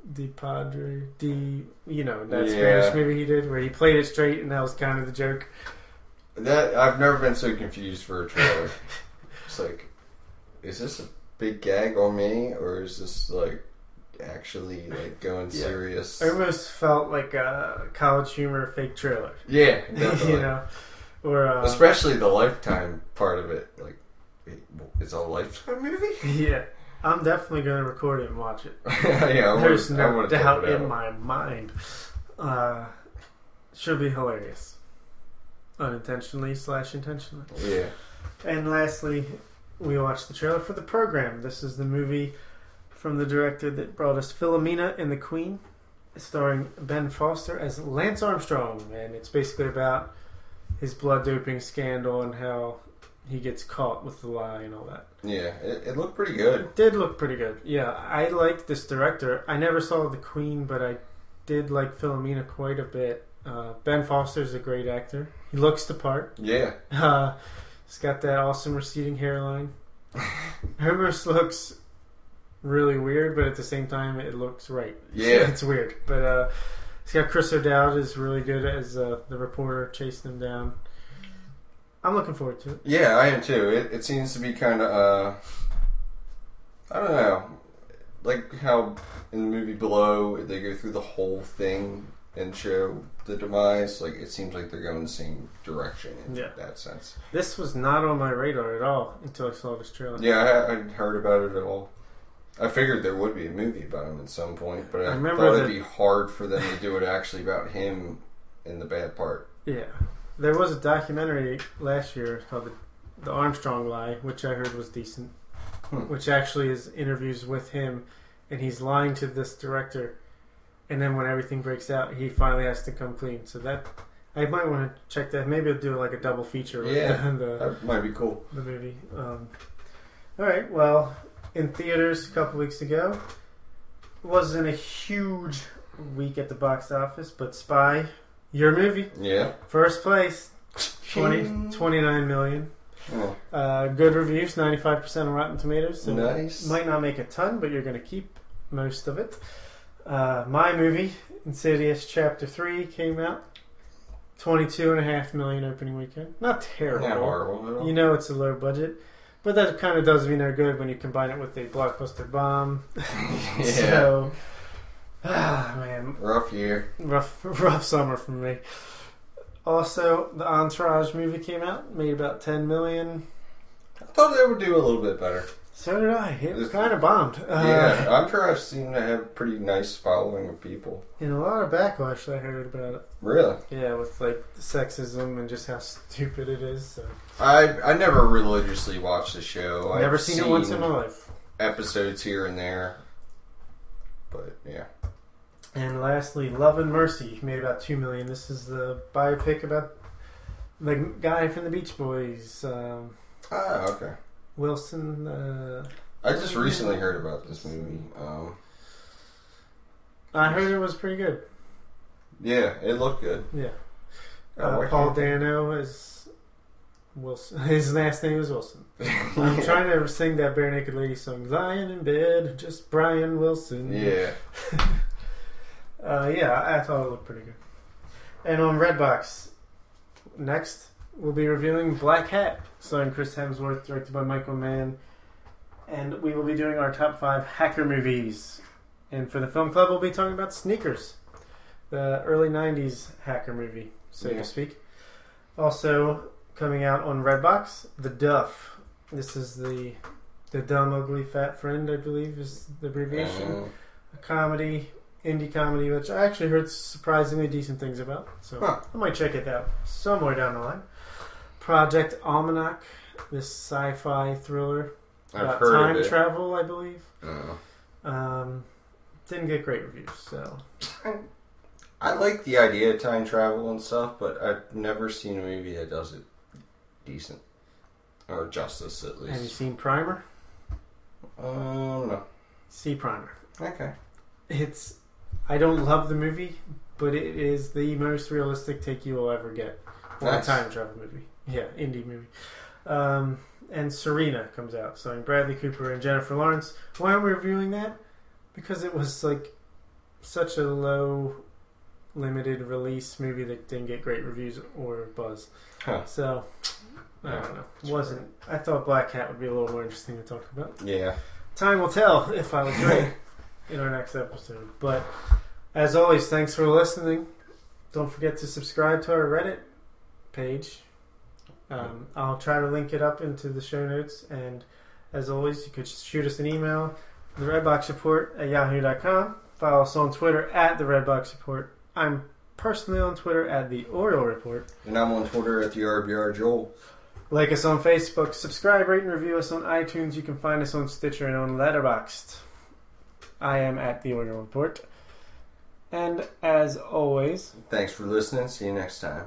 Mapa- de Padre, de, you know, that Yeah. Spanish movie he did where he played it straight and that was kind of the joke. That I've never been so confused for a trailer. it's like, is this a big gag on me, or is this like actually like going Yeah. serious? It almost felt like a college humor fake trailer, Yeah, you know, or uh, Especially the lifetime part of it. Like, wait, it's a lifetime movie. yeah. I'm definitely going to record it and watch it. yeah, I There's I no check doubt in my mind. Uh, should be hilarious, unintentionally slash intentionally. Yeah, And lastly, we watched the trailer for the program. This is the movie from the director that brought us Philomena and the Queen, starring Ben Foster as Lance Armstrong, and it's basically about his blood doping scandal and how he gets caught with the lie and all that. yeah, it, it looked pretty good. It did look pretty good. Yeah, I liked this director. I never saw the Queen, but I did like Philomena quite a bit. Uh, ben Foster's a great actor. He looks the part. Yeah, Uh, he's got that awesome receding hairline. Hermes looks really weird, but at the same time, it looks right. Yeah. it's weird. But uh, he's got Chris O'Dowd is really good as uh, the reporter chasing him down. I'm looking forward to it. yeah, I am too. It, it seems to be kind of, uh, I don't know, like how in the movie Below they go through the whole thing and show the demise. Like it seems like they're going the same direction in Yeah. that sense. This was not on my radar at all until I saw this trailer. Yeah, I, I'd heard about it at all. I figured there would be a movie about him at some point, but I, I remember thought it'd be hard for them to do it actually about him in the bad part. Yeah. There was a documentary last year called the, the Armstrong Lie, which I heard was decent. Hmm. Which actually is interviews with him, and he's lying to this director, and then when everything breaks out, he finally has to come clean. So that I might want to check that. Maybe I'll do like a double feature Yeah. the, That might be cool. the movie. Um, all right. Well, in theaters a couple weeks ago, wasn't a huge week at the box office, but Spy, your movie, Yeah. first place, 20, 29 million. Oh, Uh, good reviews, 95% on Rotten Tomatoes. So nice. might not make a ton, but you're going to keep most of it. Uh, my movie, Insidious Chapter 3, came out. 22 and a half million opening weekend. Not terrible. Not horrible. You know it's a low budget, but that kind of does me no good when you combine it with a blockbuster bomb. yeah. So, ah, man, Rough year. rough, rough summer for me. Also, the Entourage movie came out, made about 10 million. I thought they would do a little bit better. So did I. It was kind of bombed. Uh, yeah, Entourage seemed to have a pretty nice following of people. And a lot of backlash I heard about it. Really? Yeah, with like sexism and just how stupid it is. So. I I never religiously watched the show. Never I've seen, it once in my life. episodes here and there. But yeah. And lastly, Love and Mercy made about two million. This is the biopic about the guy from the Beach Boys, um, Ah, okay. Wilson. Uh, I just recently heard about this movie. Um, I heard it was pretty good. yeah, it looked good. Yeah, uh, Paul Dano is Wilson. His last name is Wilson. I'm trying to sing that Barenaked Lady song, "Lying in Bed," just Brian Wilson. Yeah. Uh, yeah, I thought it looked pretty good. And on Redbox, next we'll be reviewing Blackhat, starring Chris Hemsworth, directed by Michael Mann, and we will be doing our top five hacker movies. And for the film club, we'll be talking about Sneakers, the early '90s hacker movie, so Yeah. to speak. Also coming out on Redbox, The Duff. This is the the dumb, ugly, fat friend, I believe, is the abbreviation Um, a comedy, indie comedy, which I actually heard surprisingly decent things about. So Huh. I might check it out somewhere down the line. Project Almanac, this sci-fi thriller I've about heard time travel, I believe. Uh, Um, didn't get great reviews, so I like the idea of time travel and stuff, but I've never seen a movie that does it decent or justice at least. have you seen Primer? Um, no. See Primer. Okay. It's I don't love the movie, but it is the most realistic take you will ever get on a Nice. time travel movie. Yeah, indie movie. Um, and Serena comes out, starring Bradley Cooper and Jennifer Lawrence. Why am we reviewing that? Because it was like such a low, limited release movie that didn't get great reviews or buzz. Huh. So I don't know. Wasn't. I thought Blackhat would be a little more interesting to talk about. Yeah. Time will tell if I was right in our next episode. But as always, thanks for listening. Don't forget to subscribe to our Reddit page. Um, I'll try to link it up into the show notes. And as always, you could shoot us an email, the Redbox Report at yahoo.com. Follow us on Twitter at the Redbox Report. I'm personally on Twitter at the Oriole Report. And I'm on Twitter at the RBR Joel. Like us on Facebook, subscribe, rate, and review us on iTunes. You can find us on Stitcher and on Letterboxd. I am at the Oriole Report. And as always, Thanks for listening. See you next time.